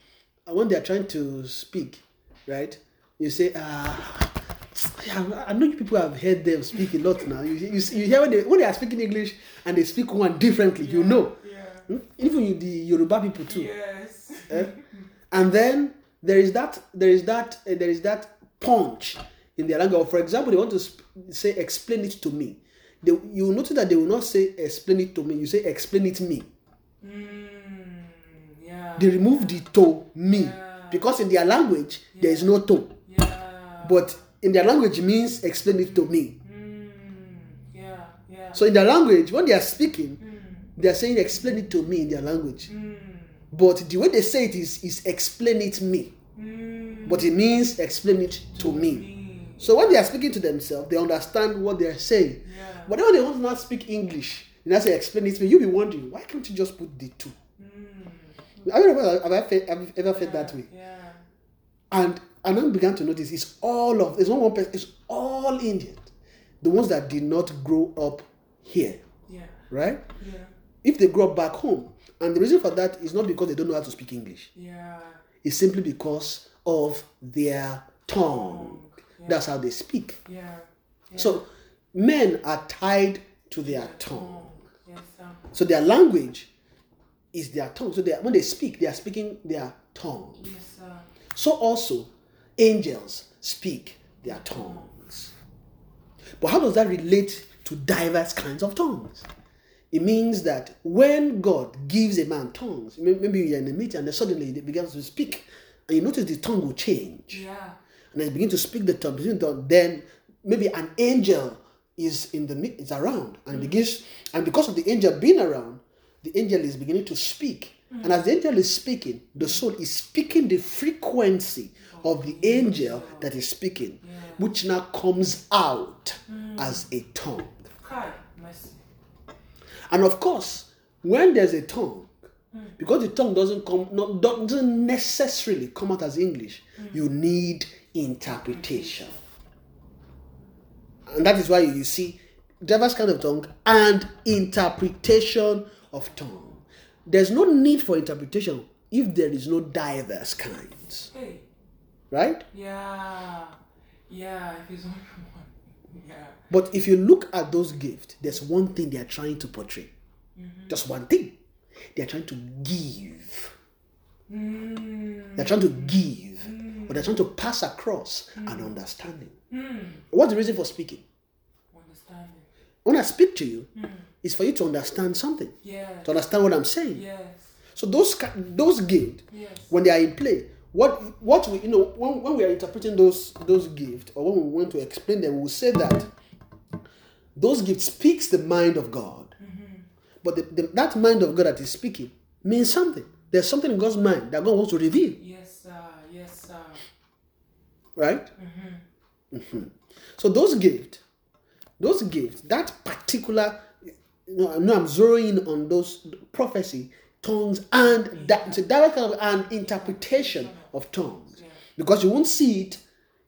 uh, when they are trying to speak, right? You say, ah. Yeah, I know you people have heard them speak a lot now. You, you, you hear when they, when they are speaking English and they speak one differently, you know. Yeah. Hmm? Even the Yoruba people too. Yes. Eh? And then there is that there is that uh, there is that punch in their language. For example, they want to sp- say explain it to me. They, you notice that they will not say explain it to me. You say explain it me. Mm. Yeah. They remove the to me Yeah. because in their language there is no to. Yeah. But in their language means explain it to me. Mm. Yeah. Yeah. So in their language, when they are speaking, Mm. they are saying explain it to me in their language. Mm. But the way they say it is is explain it me. Mm. But it means explain it to me. Me. So when they are speaking to themselves, they understand what they are saying. Yeah. But then when they want to not speak English, and I say explain it to me, you'll be wondering, why can't you just put the two? Mm. Have you ever, have I felt, have you ever felt that way? Yeah. And and I began to notice it's all of it's not one person, it's all Indian. The ones that did not grow up here, Yeah. right? Yeah. If they grow up back home, and the reason for that is not because they don't know how to speak English, Yeah. it's simply because of their tongue. Yeah. That's how they speak. Yeah. yeah. So men are tied to their tongue. Yes, sir. So their language is their tongue. So they, when they speak, they are speaking their tongue. Yes, sir. So also angels speak their tongues. But how does that relate to diverse kinds of tongues? It means that when God gives a man tongues, maybe you're in a meeting and then suddenly they begin to speak, and you notice the tongue will change. Yeah. And begin to speak the tongue, then maybe an angel is in the is around. And begins mm. and because of the angel being around, the angel is beginning to speak. Mm. And as the angel is speaking, the soul is speaking the frequency oh, of the angel that is speaking, which now comes out mm. as a tongue. And of course, when there's a tongue, because the tongue doesn't come, not, doesn't necessarily come out as English, you need interpretation. And that is why you see diverse kind of tongue and interpretation of tongue. There's no need for interpretation if there is no diverse kinds, Hey. right? Yeah. Yeah. If it's only one. Yeah. But if you look at those gifts, there's one thing they are trying to portray. Just one thing. They are trying to give. Mm. They're trying to give, but they're trying to pass across an hmm. understanding. Hmm. What's the reason for speaking? Understanding. When I speak to you, hmm. it's for you to understand something, Yes. to understand what I'm saying. Yes. So those those gifts, Yes. when they are in play, what what we you know when, when we are interpreting those those gifts or when we want to explain them, we'll say that those gifts speaks the mind of God. Mm-hmm. But the, the, that mind of God that is speaking means something. There's something in God's mind that God wants to reveal, Yes, sir. Yes, sir. Right? Mhm. So those gifts, those gifts, that particular, you know, I know I'm zeroing in on those prophecy, tongues, and that it's a direct kind of an interpretation of tongues, because you won't see it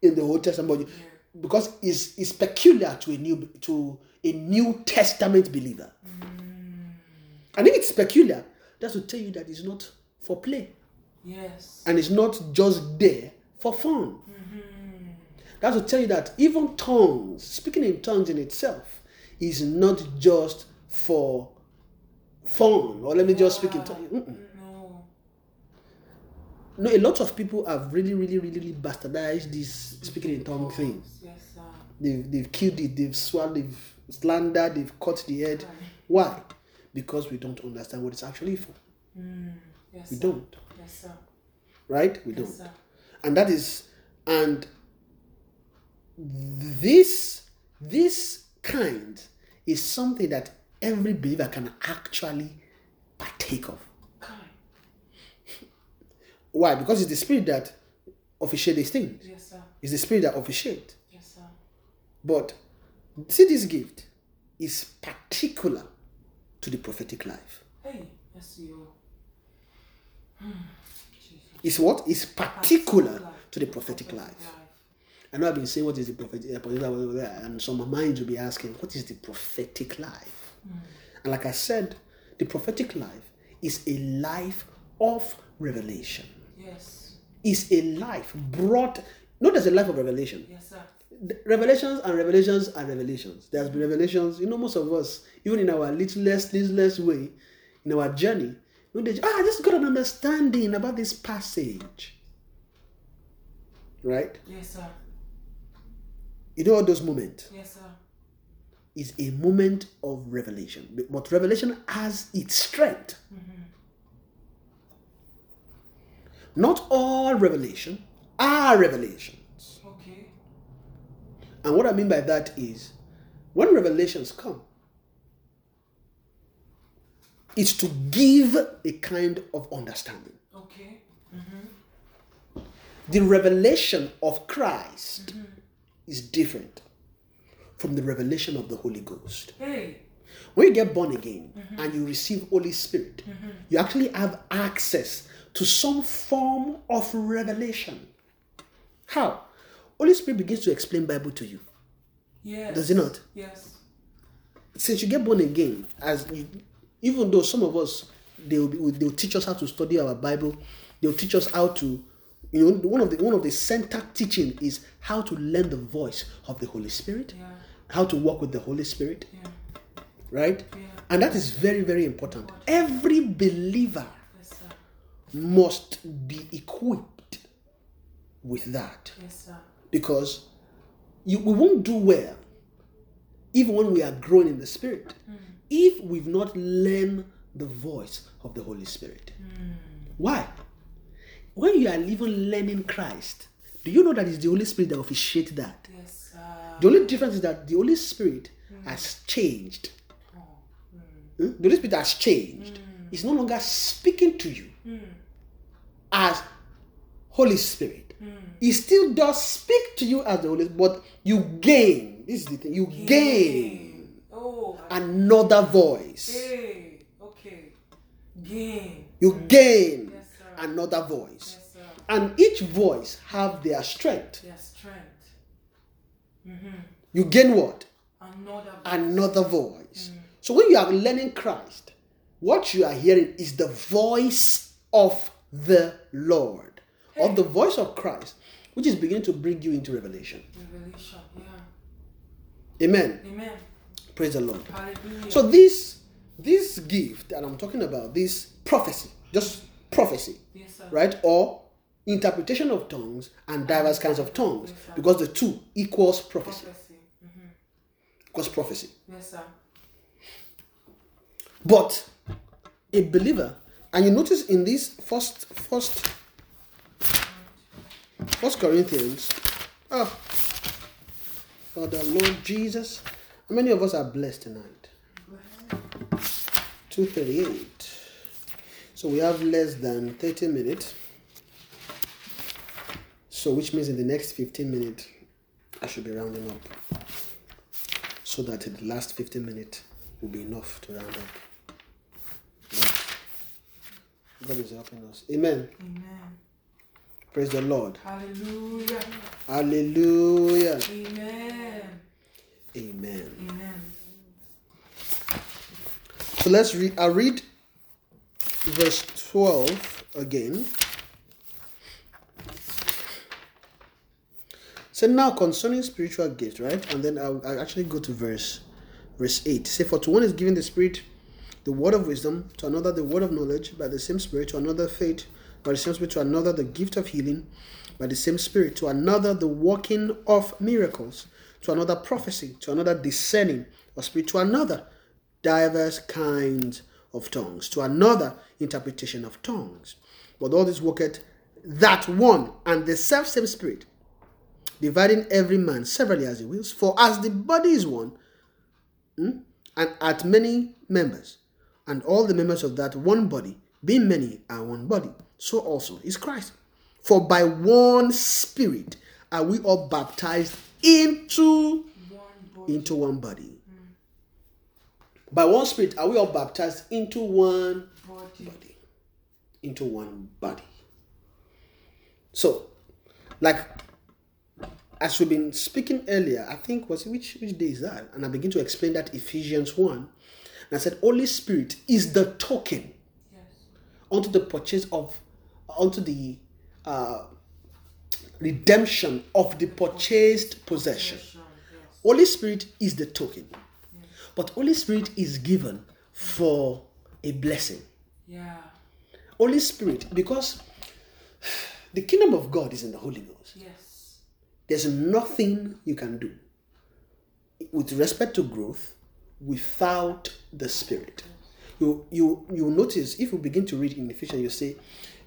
in the Old Testament, but you- because it's, it's peculiar to a new to a New Testament believer. And if it's peculiar, that's to tell you that it's not for play Yes. and it's not just there for fun. Mm-hmm. That's to tell you that even tongues, speaking in tongues in itself, is not just for fun or let me just speak in tongues. Mm-mm. No. No, a lot of people have really, really, really, really bastardized this speaking in tongues thing. Yes, sir. They've, they've killed it, they've swallowed, they've slandered, they've cut the head. Why? Because we don't understand what it's actually for. Mm. Yes, We sir. don't, Yes, sir. right? We Yes, don't. sir. And that is and this this kind is something that every believer can actually partake of why because it's the spirit that officiate these things Yes, sir. it's the spirit that officiate Yes, sir. but see this gift is particular to the prophetic life Hey, yes, you. Jesus. It's what is particular to the prophetic life I know I've been saying what is the prophetic, and some minds will be asking, what is the prophetic life? Hmm. And like I said, the prophetic life is a life of revelation. Yes. Is a life brought, not as a life of revelation. Yes, sir. The Revelations and revelations are revelations. There's been revelations. You know, most of us, even in our littlest, littlest way, in our journey, we just, ah, I just got an understanding about this passage. Right? Yes, sir. You know all those moments. Yes, sir. is a moment of revelation. But revelation has its strength. Not all revelation are revelations. Okay. And what I mean by that is when revelations come, it's to give a kind of understanding. Okay. Mm-hmm. The revelation of Christ mm-hmm. is different from the revelation of the Holy Ghost. Hey. when you get born again mm-hmm. and you receive holy spirit you actually have access to some form of revelation how holy spirit begins to explain bible to you Yes. Does it not? Yes. since you get born again as you, even though some of us they will, be, they will teach us how to study our bible. They'll teach us how to you know one of the one of the center teaching is how to learn the voice of the holy spirit. Yeah. how to walk with the holy spirit. Yeah. right? Yeah. and that is very very important. Every believer Yes, must be equipped with that. Yes, sir. because you, we won't do well even when we are growing in the spirit mm. If we've not learned the voice of the holy spirit. Hmm. Why? When you are even learning christ do you know that it's the holy spirit that officiates that? Yes, sir. the only difference is that the holy spirit hmm. has changed. Oh, hmm. hmm? the holy spirit has changed. It's no longer speaking to you as holy spirit. He still does speak to you as the holy Spirit, but you gain. This is the thing. You gain Oh. another voice Hey. Okay. Gain. you gain Yes, another voice Yes, and each voice have their strength Their strength. Mm-hmm. you gain what Another. voice. another voice mm. so when you are learning christ what you are hearing is the voice of the lord of the voice of christ which is beginning to bring you into revelation Revelation. Yeah. amen Amen. Praise the lord Hallelujah. so this this gift that i'm talking about this prophecy just prophecy yes, sir. right or interpretation of tongues and diverse kinds of tongues because the two equals prophecy Prophecy. Mm-hmm. equals prophecy Yes, sir. but a believer And you notice in this first first First Corinthians. Oh, for the Lord Jesus. How many of us are blessed tonight? 238. So we have less than 30 minutes. So which means in the next 15 minutes, I should be rounding up. So that the last 15 minutes will be enough to round up. But God is helping us. Amen. Amen. Praise the Lord. Hallelujah. Hallelujah. Amen. Amen. Amen. So let's read. I read verse 12 again. So now concerning spiritual gifts, right? And then I'll, I'll actually go to verse verse 8. Say, for to one is given the spirit, the word of wisdom, to another the word of knowledge by the same spirit, to another faith by the same spirit, to another the gift of healing by the same spirit, to another the working of miracles, to another prophecy, to another discerning of spirit, to another diverse kinds of tongues, to another interpretation of tongues. But all this worketh that one and the self same spirit, dividing every man severally as he wills. For as the body is one, hmm, and at many members, and all the members of that one body, being many, are one body, so also is Christ. For by one Spirit are we all baptized into One body. into one body. By one Spirit are we all baptized into one Body. body. Into one body. So, like as we've been speaking earlier, I think was which which day is that? And I begin to explain that Ephesians 1. And I said, Holy Spirit is the token Yes. unto the purchase of unto the uh, redemption of the purchased possession. Holy Spirit is the token. But Holy Spirit is given for a blessing. Yeah. Holy Spirit, because the kingdom of God is in the Holy Ghost. Yes. There's nothing you can do with respect to growth without the Spirit. You you you notice if you begin to read in Ephesians, you say,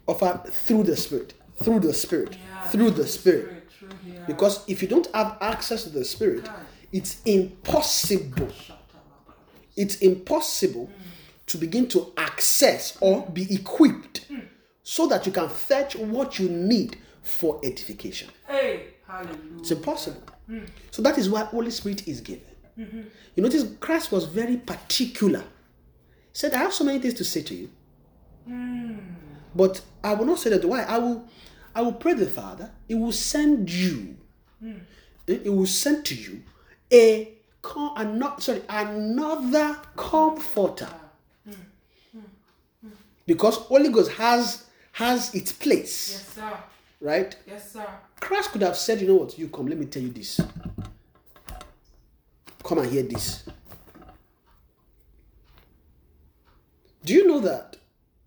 offer through the Spirit, through the Spirit, Yeah. through the Spirit. True. Yeah. Because if you don't have access to the Spirit, it's impossible. It's impossible to begin to access or be equipped so that you can fetch what you need for edification. Hey. It's impossible. So that is why Holy Spirit is given. You notice Christ was very particular. He said, I have so many things to say to you. But I will not say that why. I will I will pray the Father. He will send you. He will send to you a com- ano- sorry, another comforter. Because Holy Ghost has has its place, Yes, sir. right? Yes, sir. Christ could have said, you know what, you come, let me tell you this. Come and hear this. Do you know that?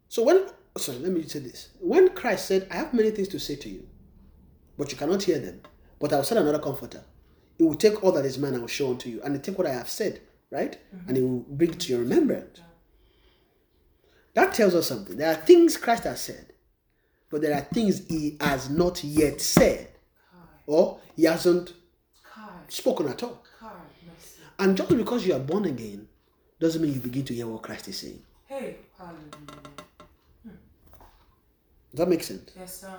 So when sorry, let me say this. When Christ said, I have many things to say to you, but you cannot hear them, but I will send another comforter. It will take all that is mine, I will show unto you, and it take what I have said, right? And it will bring it to your remembrance. That tells us something. There are things Christ has said, but there are things he has not yet said, or he hasn't spoken at all. And just because you are born again doesn't mean you begin to hear what Christ is saying. Hey. Hallelujah. Does that make sense? Yes, sir.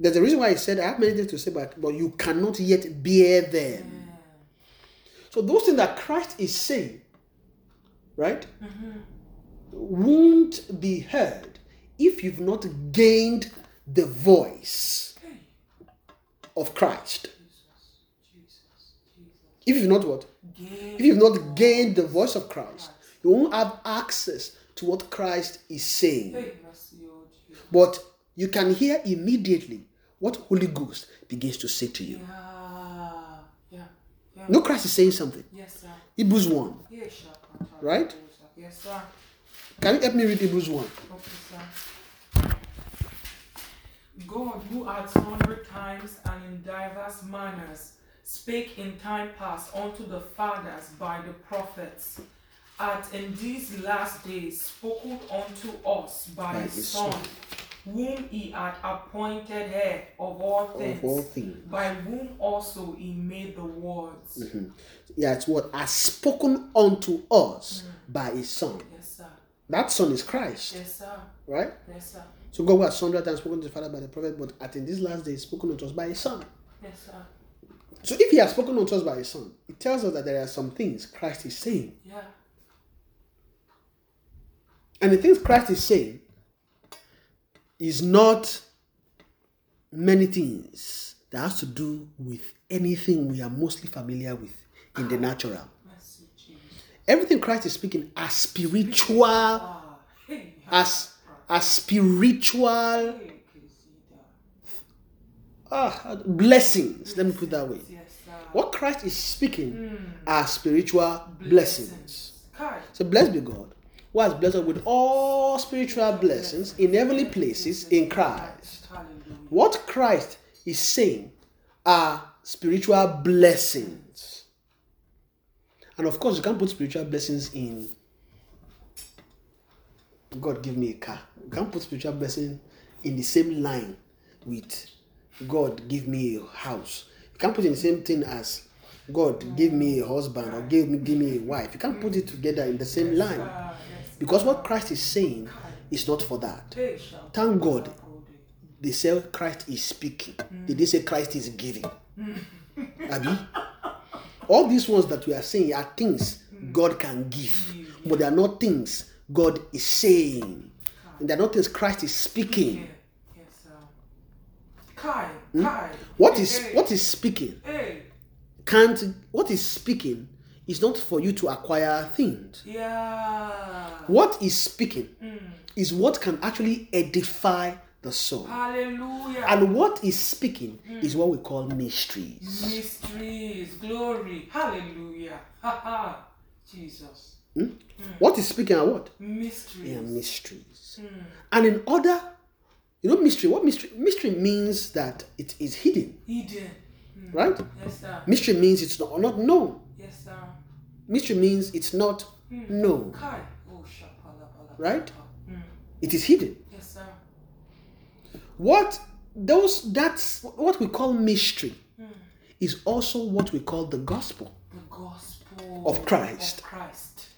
There's a reason why he said, I have many things to say, but, but you cannot yet bear them. So those things that Christ is saying, right, mm-hmm. won't be heard if you've not gained the voice of Christ. Jesus. Jesus. If you've not what? Gain. If you've not gained the voice of Christ, you won't have access to what Christ is saying. Hey. But you can hear immediately what Holy Ghost begins to say to you. Yeah. Yeah. Yeah. No, Christ is saying something. Yes, sir. Hebrews 1. Yes, sir. Right? Yes, sir. Can you help me read Hebrews 1? Okay, sir. God, who at sundry times and in diverse manners spake in time past unto the fathers by the prophets, hath in these last days spoken unto us by, By his his Son, Son. Whom he had appointed head of all things, Of all things. by whom also he made the worlds. Mm-hmm. Yeah, it's what has spoken unto us by his Son. Yes, sir. That Son is Christ, Yes, sir. right? Yes, sir. So God has hundred times spoken to the Father by the prophet, but at in this last day, spoken unto us by his Son. Yes, sir. So if he has spoken unto us by his Son, it tells us that there are some things Christ is saying. Yeah. And the things Christ is saying is not many things that has to do with anything we are mostly familiar with in the natural. Everything Christ is speaking as spiritual, as as spiritual ah, blessings. Let me put that way. What Christ is speaking are spiritual blessings. So blessed be God, who has blessed us with all spiritual blessings in heavenly places in Christ. What Christ is saying are spiritual blessings. And of course, you can't put spiritual blessings in God give me a car. You can't put spiritual blessing in the same line with God give me a house. You can't put in the same thing as God give me a husband or give me give me a wife. You can't put it together in the same line. Because what Christ is saying is not for that. Thank God they say Christ is speaking. They didn't say Christ is giving. Abi? All these ones that we are saying are things God can give, but they are not things God is saying. And they are not things Christ is speaking. Yeah. Yes. Kai. Hmm? Kai. What is what is speaking? Hey. Can't what is speaking is not for you to acquire things. Yeah. What is speaking Hmm. is what can actually edify the soul. Hallelujah. And what is speaking Hmm. is what we call mysteries. Mysteries. Glory. Hallelujah. Ha ha. Jesus. What is speaking are what? Mysteries. Are mysteries. And in order, you know, mystery, what mystery? Mystery means that it is hidden, Hidden. right? Yes, sir. Mystery means it's not, not known. Yes, sir. Mystery means it's not hmm. known, Kai. Oh, right? Hmm. It is hidden. Yes, sir. What those that's what we call mystery hmm. is also what we call the gospel. The gospel Of Christ. Of Christ.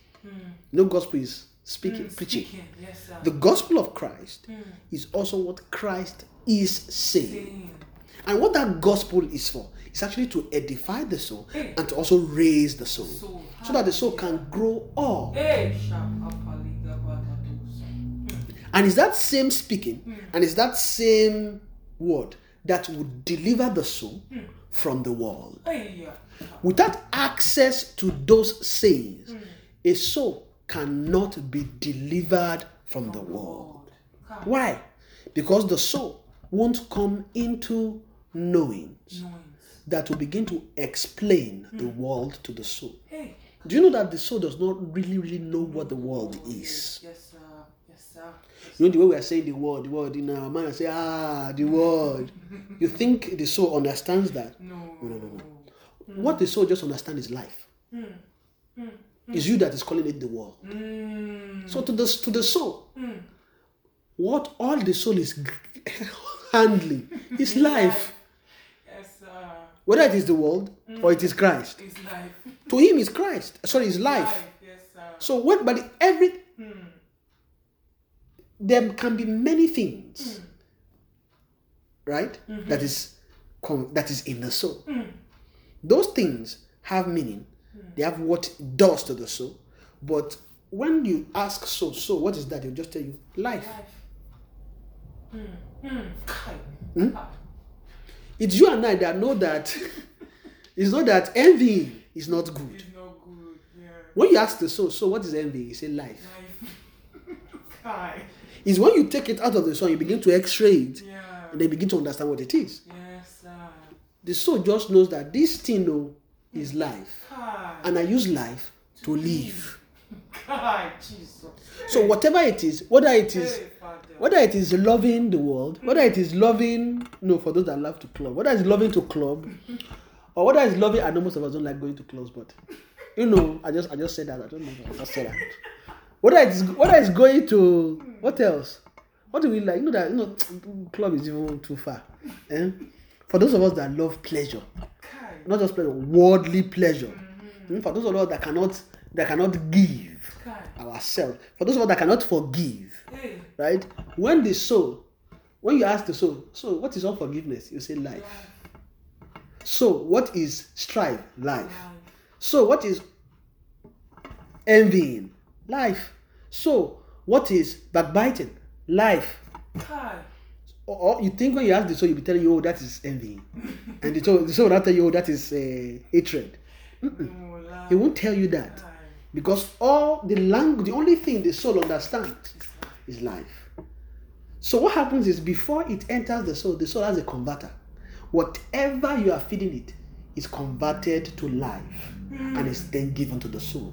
No gospel is speaking, preaching. Speaking. Yes, sir. The gospel of Christ is also what Christ is saying. Saying. And what that gospel is for is actually to edify the soul and to also raise the soul. Soul. So that the soul can grow up. Hey. And it's that same speaking and it's that same word that would deliver the soul from the world. Hey. Without access to those sayings, a soul cannot be delivered from the world. Why? Because the soul won't come into knowing Knowings. That will begin to explain the hmm. world to the soul. Hey. Do you know that the soul does not really, really know what the world oh, is? Yes, sir. Yes, sir. Yes, You know the way we are saying the word, the word in our mind, I say, ah, the word. You think the soul understands that? No. No, no, no, no. Hmm. What the soul just understands is life. Hmm. It's you that is calling it the world. Mm. So to the to the soul, what all the soul is handling is life. Whether it is the world or it is mm. Christ. It's life. To him is Christ. Sorry, is life. Life. Yes. So what but every hmm. there can be many things. Hmm. Right? Mm-hmm. That is that is in the soul. Hmm. Those things have meaning. They have what it does to the soul. But when you ask so, so what is that? They'll just tell you life. Life. Mm. Mm. Kai. Kai. It's you and I that know that it's not that envy is not good. It's not good. Yeah. When you ask the soul, so what is envy? You say life. Life. Kai. It's when you take it out of the soul, you begin to x-ray it, Yeah. and then begin to understand what it is. Yes, sir. The soul just knows that this thing oh, is life, Kai. and I use life to live. Kai. So whatever it is, whether it is whether it is loving the world, whether it is loving no for those that love to club, whether it's loving to club, or whether it's loving I know most of us don't like going to clubs, but you know, I just I just said that. I don't know. I just said that. Whether it's whether it's going to what else? What do we like? You know that you know club is even too far. Eh? For those of us that love pleasure, not just pleasure, worldly pleasure. Mm, For those of us that cannot that cannot give ourselves, for those of us that cannot forgive, right? When the soul, when you ask the soul, so what is unforgiveness? You say life. Life. So what is strife? Life. Life. So what is envying? Life. So what is backbiting? Life. Or, or you think when you ask the soul, you'll be telling you, oh, that is envying. and the soul, the soul will not tell you, oh, that is uh, hatred. Life. He won't tell you that. Kai. Because all the language, the only thing the soul understands is life. So what happens is before it enters the soul, the soul has a converter. Whatever you are feeding it is converted to life and is then given to the soul.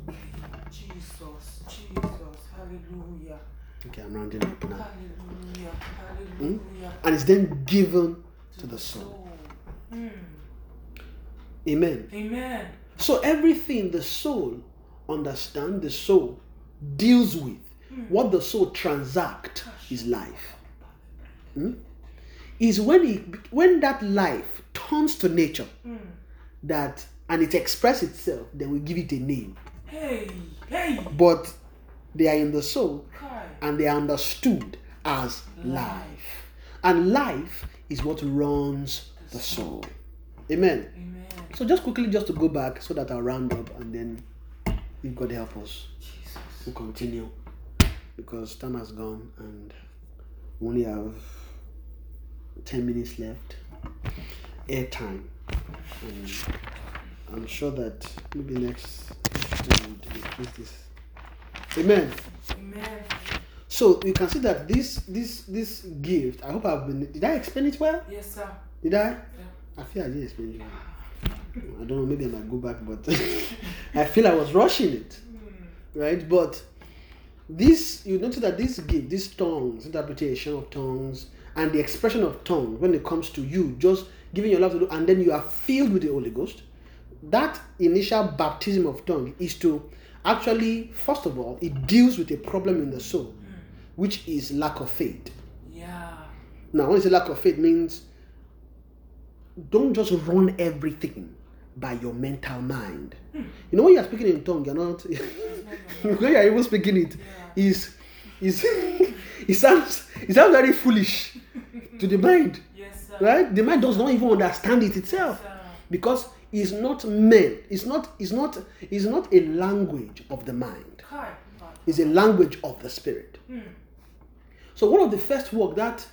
Jesus. Jesus. Hallelujah. Okay, I'm rounding up now. Hallelujah. Hallelujah. And it's then given to the soul. Soul. Mm. Amen. Amen. So everything the soul understand, the soul deals with, what the soul transact is life. Hmm? Is when it when that life turns to nature, that and it expresses itself, then we give it a name. Hey. Hey. But they are in the soul and they are understood as life. And life is what runs the soul. Amen. Amen. So just quickly, just to go back so that I'll round up and then if God help us, Jesus. we'll continue because time has gone and we only have 10 minutes left. Air time. And I'm sure that maybe next we would increase this. Amen. Amen. So you can see that this this this gift. I hope I've been. Did I explain it well? Yes, sir. Did I? Yeah. I feel I didn't explain it well. I don't know. Maybe I might go back, but I feel I was rushing it, right? But this you notice that this gift, this tongues, interpretation of tongues, and the expression of tongue when it comes to you, just giving your life to do, and then you are filled with the Holy Ghost. That initial baptism of tongue is to actually, first of all, it deals with a problem in the soul, which is lack of faith. Yeah. Now, when you say lack of faith means don't just run everything by your mental mind. You know, when you're speaking in tongue, you're not when you're even speaking it, is is it sounds it sounds very foolish to the mind. Yes, sir. Right? The mind does not even understand it itself Sir. because it's not meant, it's not, it's not, it's not a language of the mind is a language of the spirit. So one of the first work that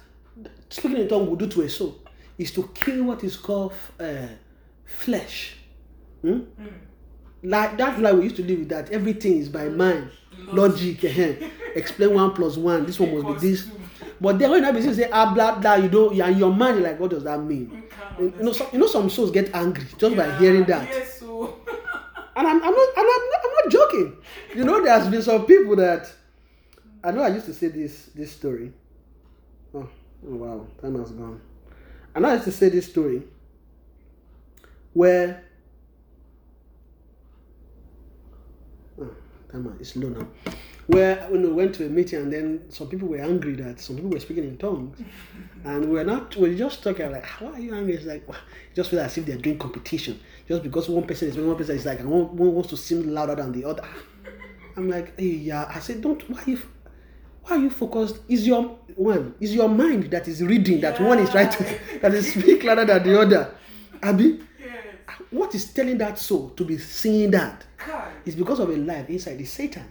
speaking in tongue will do to a soul is to kill what is called uh, flesh. Hmm? Like that lie we used to live with that everything is by mind, logic, eh, explain one plus one. This one must be this. But then when to say ah blah blah, you don't, you your mind like, what does that mean? You know, some, you know, some souls get angry just by hearing that. Yes, so. And I'm, I'm, not, I'm, not, I'm not joking. You know, there's been some people that I know I used to say this this story. Oh, oh wow, time has gone. I know I used to say this story where ah, oh, time out, it's low now. Where when we went to a meeting and then some people were angry that some people were speaking in tongues, and we were not. we are just talking like, "Why are you angry?" It's like, just feel as if they're doing competition. Just because one person is one person is like, and one, one wants to seem louder than the other. I'm like, hey, yeah. I said, don't. Why you? Why are you focused? Is your one? Is your mind that is reading that one is trying to that is speak louder than the other? Abi, Yes. What is telling that soul to be singing that? Kai. It's because of a life inside the Satan.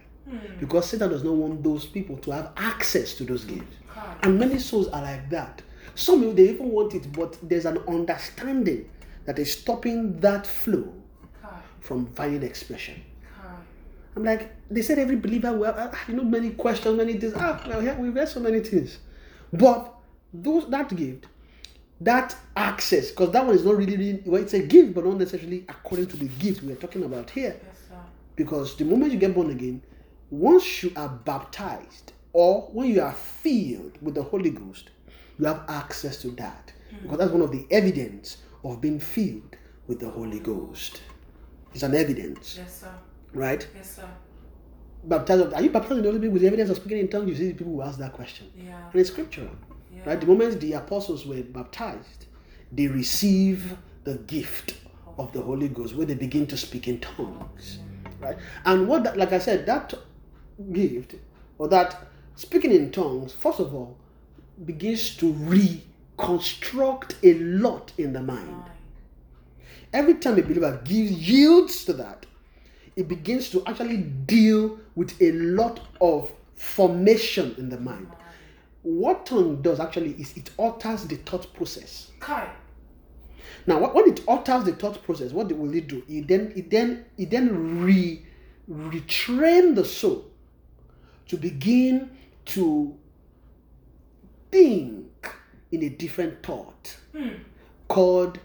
Because Satan does not want those people to have access to those gifts. Kai. And many souls are like that. Some of they even want it, but there's an understanding that is stopping that flow Kai. from finding expression. I'm like, they said every believer well, have, ah, you know, many questions, many things. Ah, well, yeah, we've heard so many things. But those that gift, that access, because that one is not really, really, well, it's a gift, but not necessarily according to the gift we are talking about here. Yes. Because the moment you get born again, once you are baptized or when you are filled with the Holy Ghost, you have access to that. Hmm. Because that's one of the evidence of being filled with the Holy Ghost. It's an evidence. Yes, sir. right? Yes, sir. Baptized are you baptized in the Holy Spirit with the evidence of speaking in tongues? You see people who ask that question. Yeah. And it's scriptural. Yeah. Right? The moment the apostles were baptized, they receive the gift of the Holy Ghost where they begin to speak in tongues. Right? And what that, like I said, that gift or that speaking in tongues, first of all, begins to reconstruct a lot in the mind. Every time a believer gives yields to that, it begins to actually deal with a lot of formation in the mind. What tongue does actually is it alters the thought process. Kai. Now, when it alters the thought process, what will it do? It then it then it then re retrain the soul to begin to think in a different thought hmm. called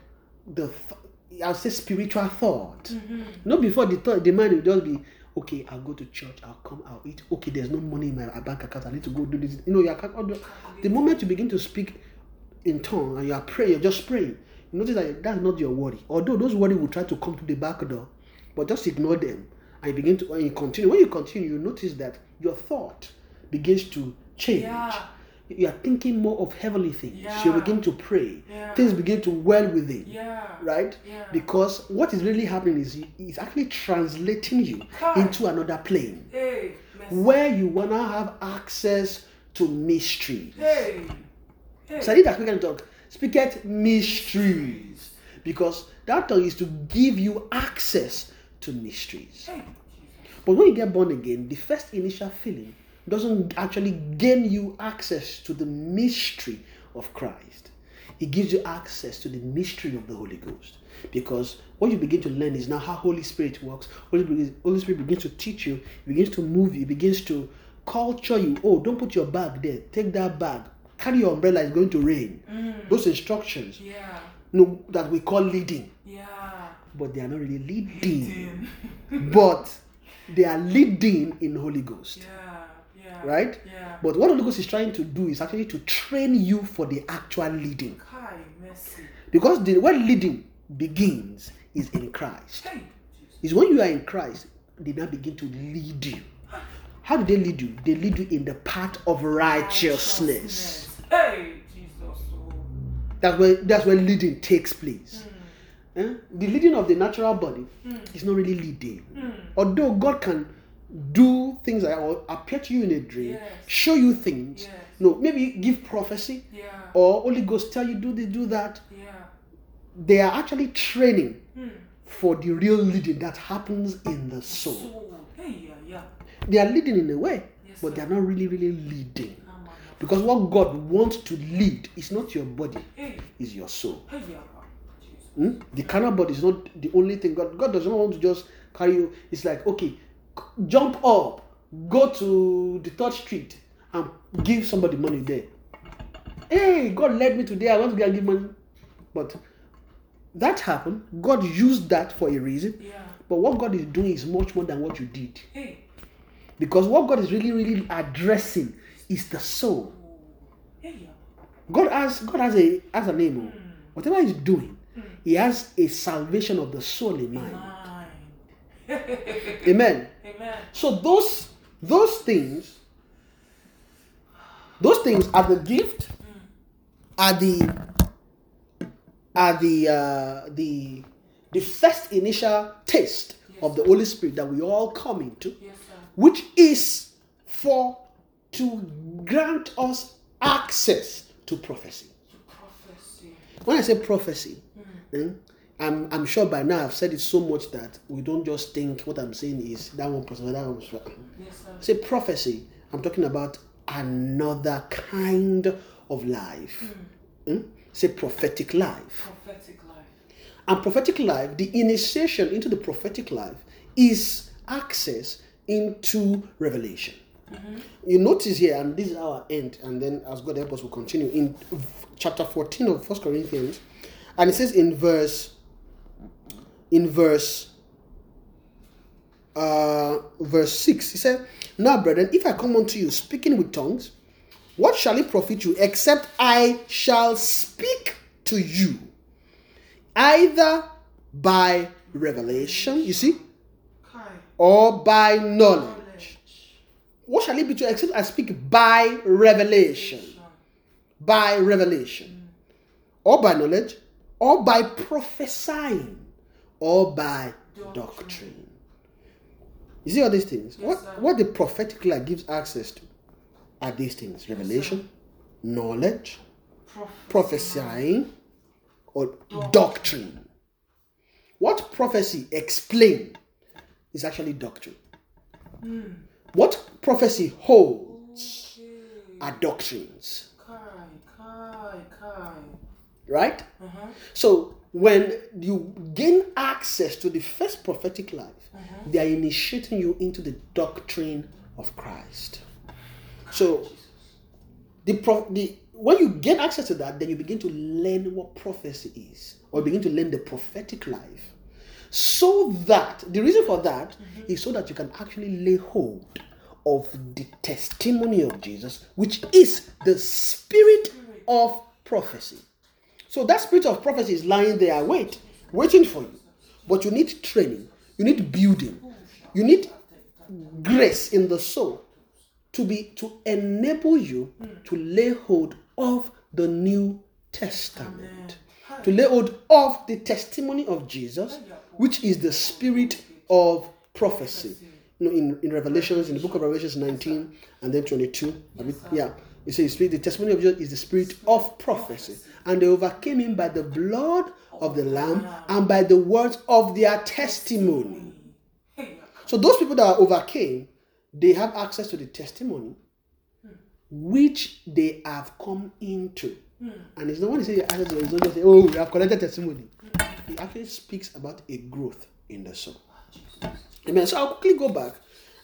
the th- I'll say spiritual thought. Mm-hmm. Not before the thought the mind will just be okay. I'll go to church. I'll come. I'll eat. Okay, there's no money in my bank account. I need to go do this. You know, you're cal- oh, the moment you begin to speak in tongue and you are praying, you're just praying. You notice that that's not your worry. Although those worry will try to come to the back door, but just ignore them and you begin to and you continue. When you continue, you notice that your thought begins to change. Yeah. You are thinking more of heavenly things. You begin to pray. Yeah. Things begin to well within. Yeah. Right? Yeah. Because what is really happening is he's actually translating you Kai. into another plane Hey. Where you wanna have access to mysteries. Hey. Hey. So I need that speaker talk. Speaketh mysteries. Because that tongue is to give you access to mysteries. Hey. But when you get born again, the first initial feeling doesn't actually gain you access to the mystery of Christ. It gives you access to the mystery of the Holy Ghost. Because what you begin to learn is now how Holy Spirit works. Holy Spirit, Holy Spirit begins to teach you, begins to move you, begins to culture you. Oh, don't put your bag there. Take that bag. Carry your umbrella, it's going to rain. Mm. Those instructions, Yeah. no, that we call leading. Yeah. But they are not really leading. leading. but they are leading in Holy Ghost. Yeah. Right? Yeah. But what Holy Ghost is trying to do is actually to train you for the actual leading. Mercy. Because the where leading begins is in Christ. Hey. Is when you are in Christ, they now begin to lead you. How do they lead you? They lead you in the path of righteousness. Hey. Jesus. That's where that's where leading takes place. Hmm. Eh? The leading of the natural body hmm. is not really leading. Hmm. Although God can do things like or appear to you in a dream, Yes. show you things. Yes. No, maybe give prophecy Yeah. or Holy Ghost tell you do this, do that. Yeah. They are actually training Hmm. for the real leading that happens in the soul. So. Hey. Yeah. Yeah. They are leading in a way, Yes, but they are not really, really leading. No. Because what God wants to lead is not your body, Hey. is your soul. Hey. Hmm? The carnal body is not the only thing. God, God does not want to just carry you. It's like, okay, jump up, go to the third street, and give somebody money there. Hey, God led me today. I want to go and give money. But that happened. God used that for a reason. Yeah. But what God is doing is much more than what you did. Hey. Because what God is really, really addressing is the soul. Hey. God has God has a has a name. oh. Hmm. Whatever He's doing, hmm. He has a salvation of the soul in mind. Mind. Amen. Amen. So those those things, those things are the gift, are the are the uh, the the first initial taste of the Holy Spirit that we all come into, Yes, which is for to grant us access to prophecy. Prophecy. When I say prophecy, eh, I'm, I'm sure by now I've said it so much that we don't just think what I'm saying is that one person, that one person. Yes. Say prophecy, I'm talking about another kind of life. Hmm? Say prophetic life. Prophetic life. And prophetic life, the initiation into the prophetic life is access into revelation. You notice here, and this is our end, and then as God help us, we'll continue in chapter 14 of First Corinthians, and it says in verse in verse uh verse 6 he said now brethren if i come unto you speaking with tongues what shall it profit you except i shall speak to you either by revelation you see or by knowledge. What shall it be to except I speak by revelation? By revelation, or by knowledge, or by prophesying, or by doctrine. You see all these things? Yes, what sir. what the prophetic life gives access to are these things: revelation, knowledge, prophesying, or doctrine. What prophecy explain is actually doctrine. Hmm. What prophecy holds are doctrines, Kai, kai, kai. Right? Uh-huh. So when you gain access to the first prophetic life, they are initiating you into the doctrine of Christ. So the, pro- the when you get access to that, then you begin to learn what prophecy is, or begin to learn the prophetic life. So that the reason for that is so that you can actually lay hold of the testimony of Jesus, which is the spirit of prophecy. So that spirit of prophecy is lying there, wait, waiting for you. But you need training, you need building, you need grace in the soul to be to enable you to lay hold of the New Testament, to lay hold of the testimony of Jesus, which is the spirit of prophecy. You know, in, in Revelations, in the book of Revelations 19 and then 22, I yeah, you says, the testimony of Jesus is the spirit of prophecy, and they overcame him by the blood of the Lamb and by the words of their testimony. So those people that are overcame, they have access to the testimony which they have come into. And it's not when they say access to oh, we have collected testimony. It actually speaks about a growth in the soul. Amen. So I'll quickly go back,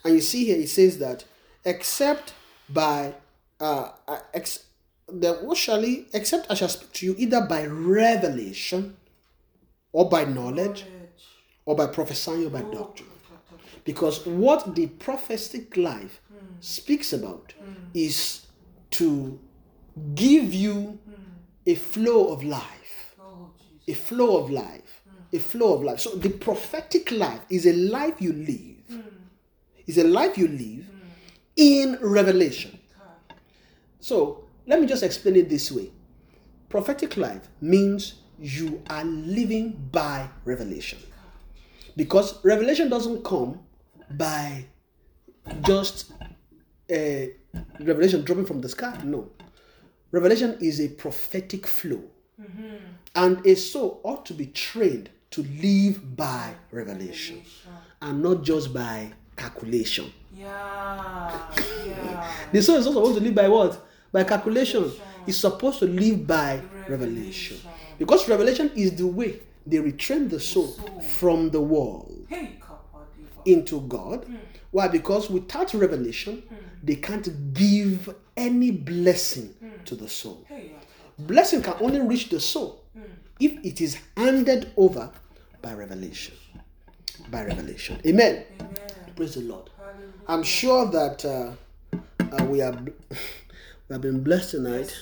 and you see here it says that except by uh, ex, the what shall he except I shall speak to you either by revelation or by knowledge or by prophesying or by oh, doctrine. Because what the prophetic life hmm. speaks about hmm. is to give you hmm. a flow of life. oh, A flow of life. A flow of life. So the prophetic life is a life you live. Is a life you live in revelation. So let me just explain it this way. Prophetic life means you are living by revelation. Because revelation doesn't come by just a revelation dropping from the sky. No. Revelation is a prophetic flow. Mm-hmm. And a soul ought to be trained to live by revelation and not just by calculation. Yeah, yeah. The soul is also supposed to live by what? By calculation. It's supposed to live by revelation. Because revelation is the way they retrain the soul from the world into God. Why? Because without revelation, they can't give any blessing to the soul. Blessing can only reach the soul if it is handed over by revelation. By revelation. Amen. amen. Praise the Lord. Hallelujah. I'm sure that uh, uh, we are we have been blessed tonight,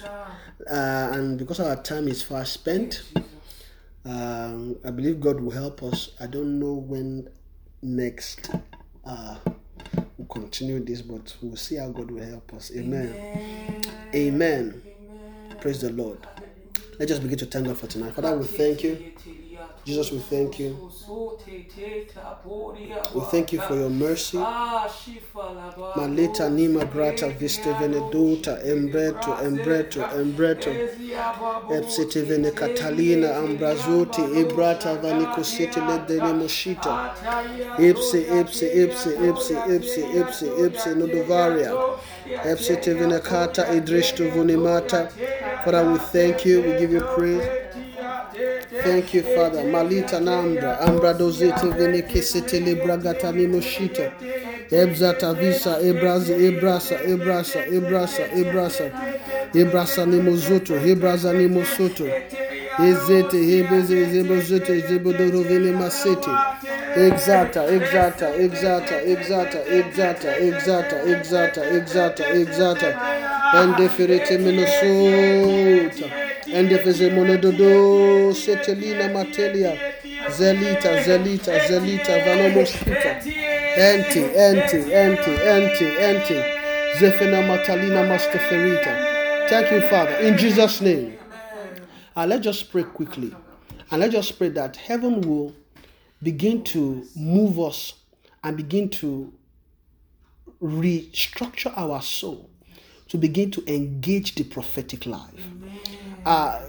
uh, and because our time is fast spent, um, I believe God will help us. I don't know when next uh, we'll continue this, but we'll see how God will help us. Amen. Amen. Amen. Amen. Praise the Lord. Let's just begin to thank God for tonight. Father, we thank you. Jesus, we thank you. We thank you for your mercy. Maleta nima brata viste veneduta embreto embreto embreto. Epsite vene catalina ambrazuti ibrata vanicositi ledene moshita ipse ipse ipse ipse ipse ipse ipse nodovaria. Epsite vene kata idrishto vunimata Father we thank you. We give you praise Thank you, Father. Malita Nambra, Ambra Dozete Venekesete Lebragata Nimoshita, Ebzata Visa, Ebrazi, Ebrasa, Ebrasa, Ebrasa, Ebrasa, Ebrasa Nimozoto, Hebraza Nimosoto, Ezete, Hebeze, Zebozete, Zebodoro Venemasete, Exata, exata, exata, exata, exata, exata, exata, exata, exata, and deferete Minnesota. Endefeze monododo setelina matelia zelita zelita zelita vanomoskita Empty, empty, empty, empty, empty. Zephina Matalina Mastaferita. Thank you, Father. In Jesus' name. Let's just pray quickly. And let's just pray that heaven will begin to move us and begin to restructure our soul to begin to engage the prophetic life. Uh,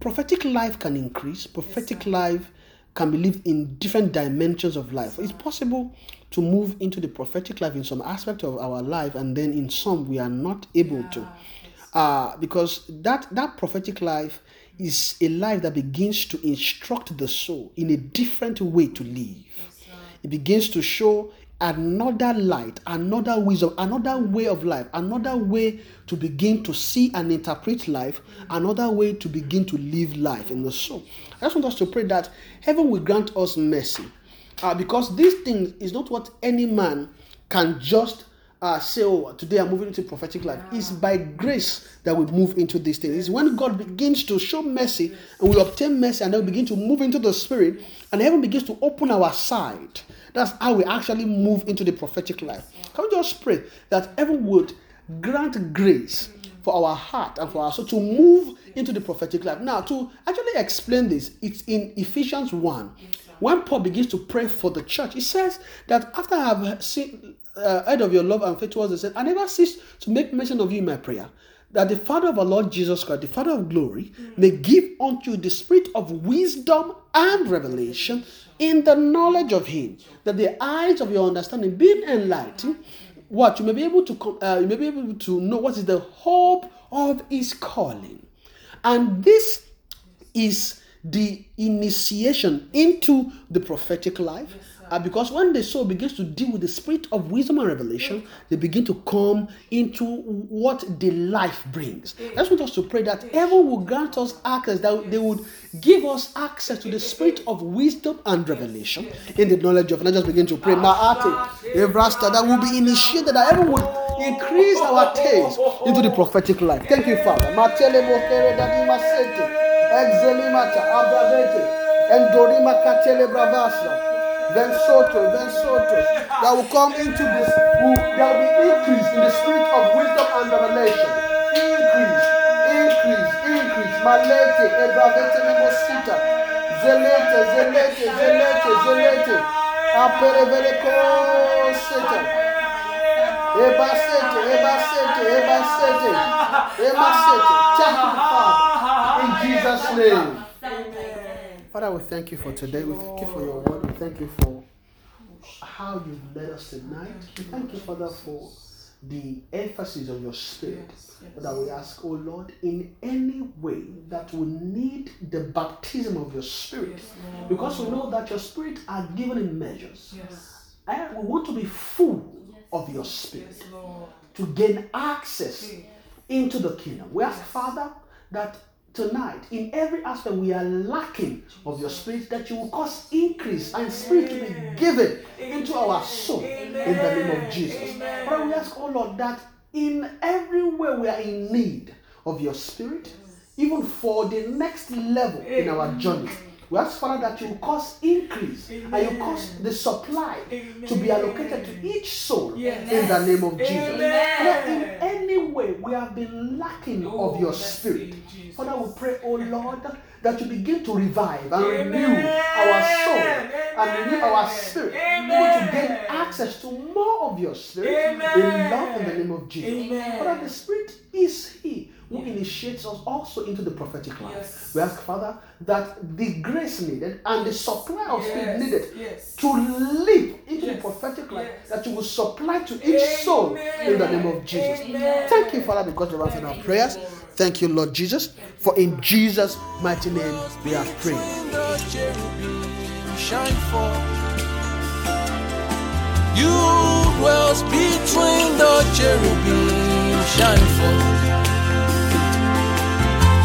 prophetic life can increase, prophetic life can be lived in different dimensions of life. It's possible to move into the prophetic life in some aspect of our life, and then in some we are not able to. Uh, because that that prophetic life is a life that begins to instruct the soul in a different way to live. It begins to show another light, another wisdom, another way of life, another way to begin to see and interpret life, another way to begin to live life in the soul. I just want us to pray that heaven will grant us mercy. Uh, because these things is not what any man can just uh, say, oh, today I'm moving into prophetic life. It's by grace that we move into these things. It's when God begins to show mercy and we obtain mercy and then we begin to move into the spirit and heaven begins to open our side. That's how we actually move into the prophetic life. Can we just pray that heaven would grant grace for our heart and for our soul to move into the prophetic life? Now, to actually explain this, it's in Ephesians 1 when Paul begins to pray for the church, he says that after I have seen, uh, heard of your love and faith towards the saints, I never cease to make mention of you in my prayer. That the Father of our Lord Jesus Christ, the Father of glory, may give unto you the spirit of wisdom and revelation in the knowledge of Him, that the eyes of your understanding being enlightened, what you may be able to uh, you may be able to know what is the hope of His calling, and this is the initiation into the prophetic life. Uh, because when the soul begins to deal with the spirit of wisdom and revelation, they begin to come into what the life brings. I just want us to pray that heaven will grant us access, that they would give us access to the spirit of wisdom and revelation in the knowledge of. Let's just begin to pray. Ma'ate, Evrasta, that will be initiated, that heaven would increase our taste into the prophetic life. Thank you, Father. Matele exelimata, abravete, endorima katele bravasa. Then Soto, then Soto, that will come into this, will, there will be increase in the spirit of wisdom and revelation. Increase, increase, increase. Malete, Ebravete, Nemosita, Zelete, Zelete, Zelete, Zelete, Apereveleco, Seta. Ebasete, Ebasete, Ebasete, Ebasete. Thank you, Father. In Jesus' name. Father, we thank you for today. We thank you for your word. We thank you for how you've led us tonight. We thank you, Father, for the emphasis of your spirit. That we ask, oh Lord, in any way that we need the baptism of your spirit. Because we know that your spirit are given in measures. Yes. And we want to be full of your spirit to gain access into the kingdom. We ask, Father, that tonight, in every aspect, we are lacking of your spirit, that you will cause increase and spirit to be given into our soul in the name of Jesus. Father, we ask, oh Lord, that in every way we are in need of your spirit, even for the next level in our journey. We ask, Father, that you cause increase and you cause the supply to be allocated to each soul Yes. in the name of Jesus. Amen. Father, in any way we have been lacking Oh, of your spirit. Father, we pray, oh Lord, that you begin to revive and Amen. renew our soul and renew our spirit. Amen. To gain access to more of your spirit in love in the name of Jesus. Amen. Father, the spirit is He who initiates us also into the prophetic life. Yes. We ask, Father, that the grace needed and the supply of spirit Yes, needed yes. to live into the prophetic life yes. that you will supply to each soul in the name of Jesus. Amen. Thank you, Father, because you've answered our prayers. Thank you, Lord Jesus, for in Jesus' mighty name we have prayed. Between the cherubim shine forth.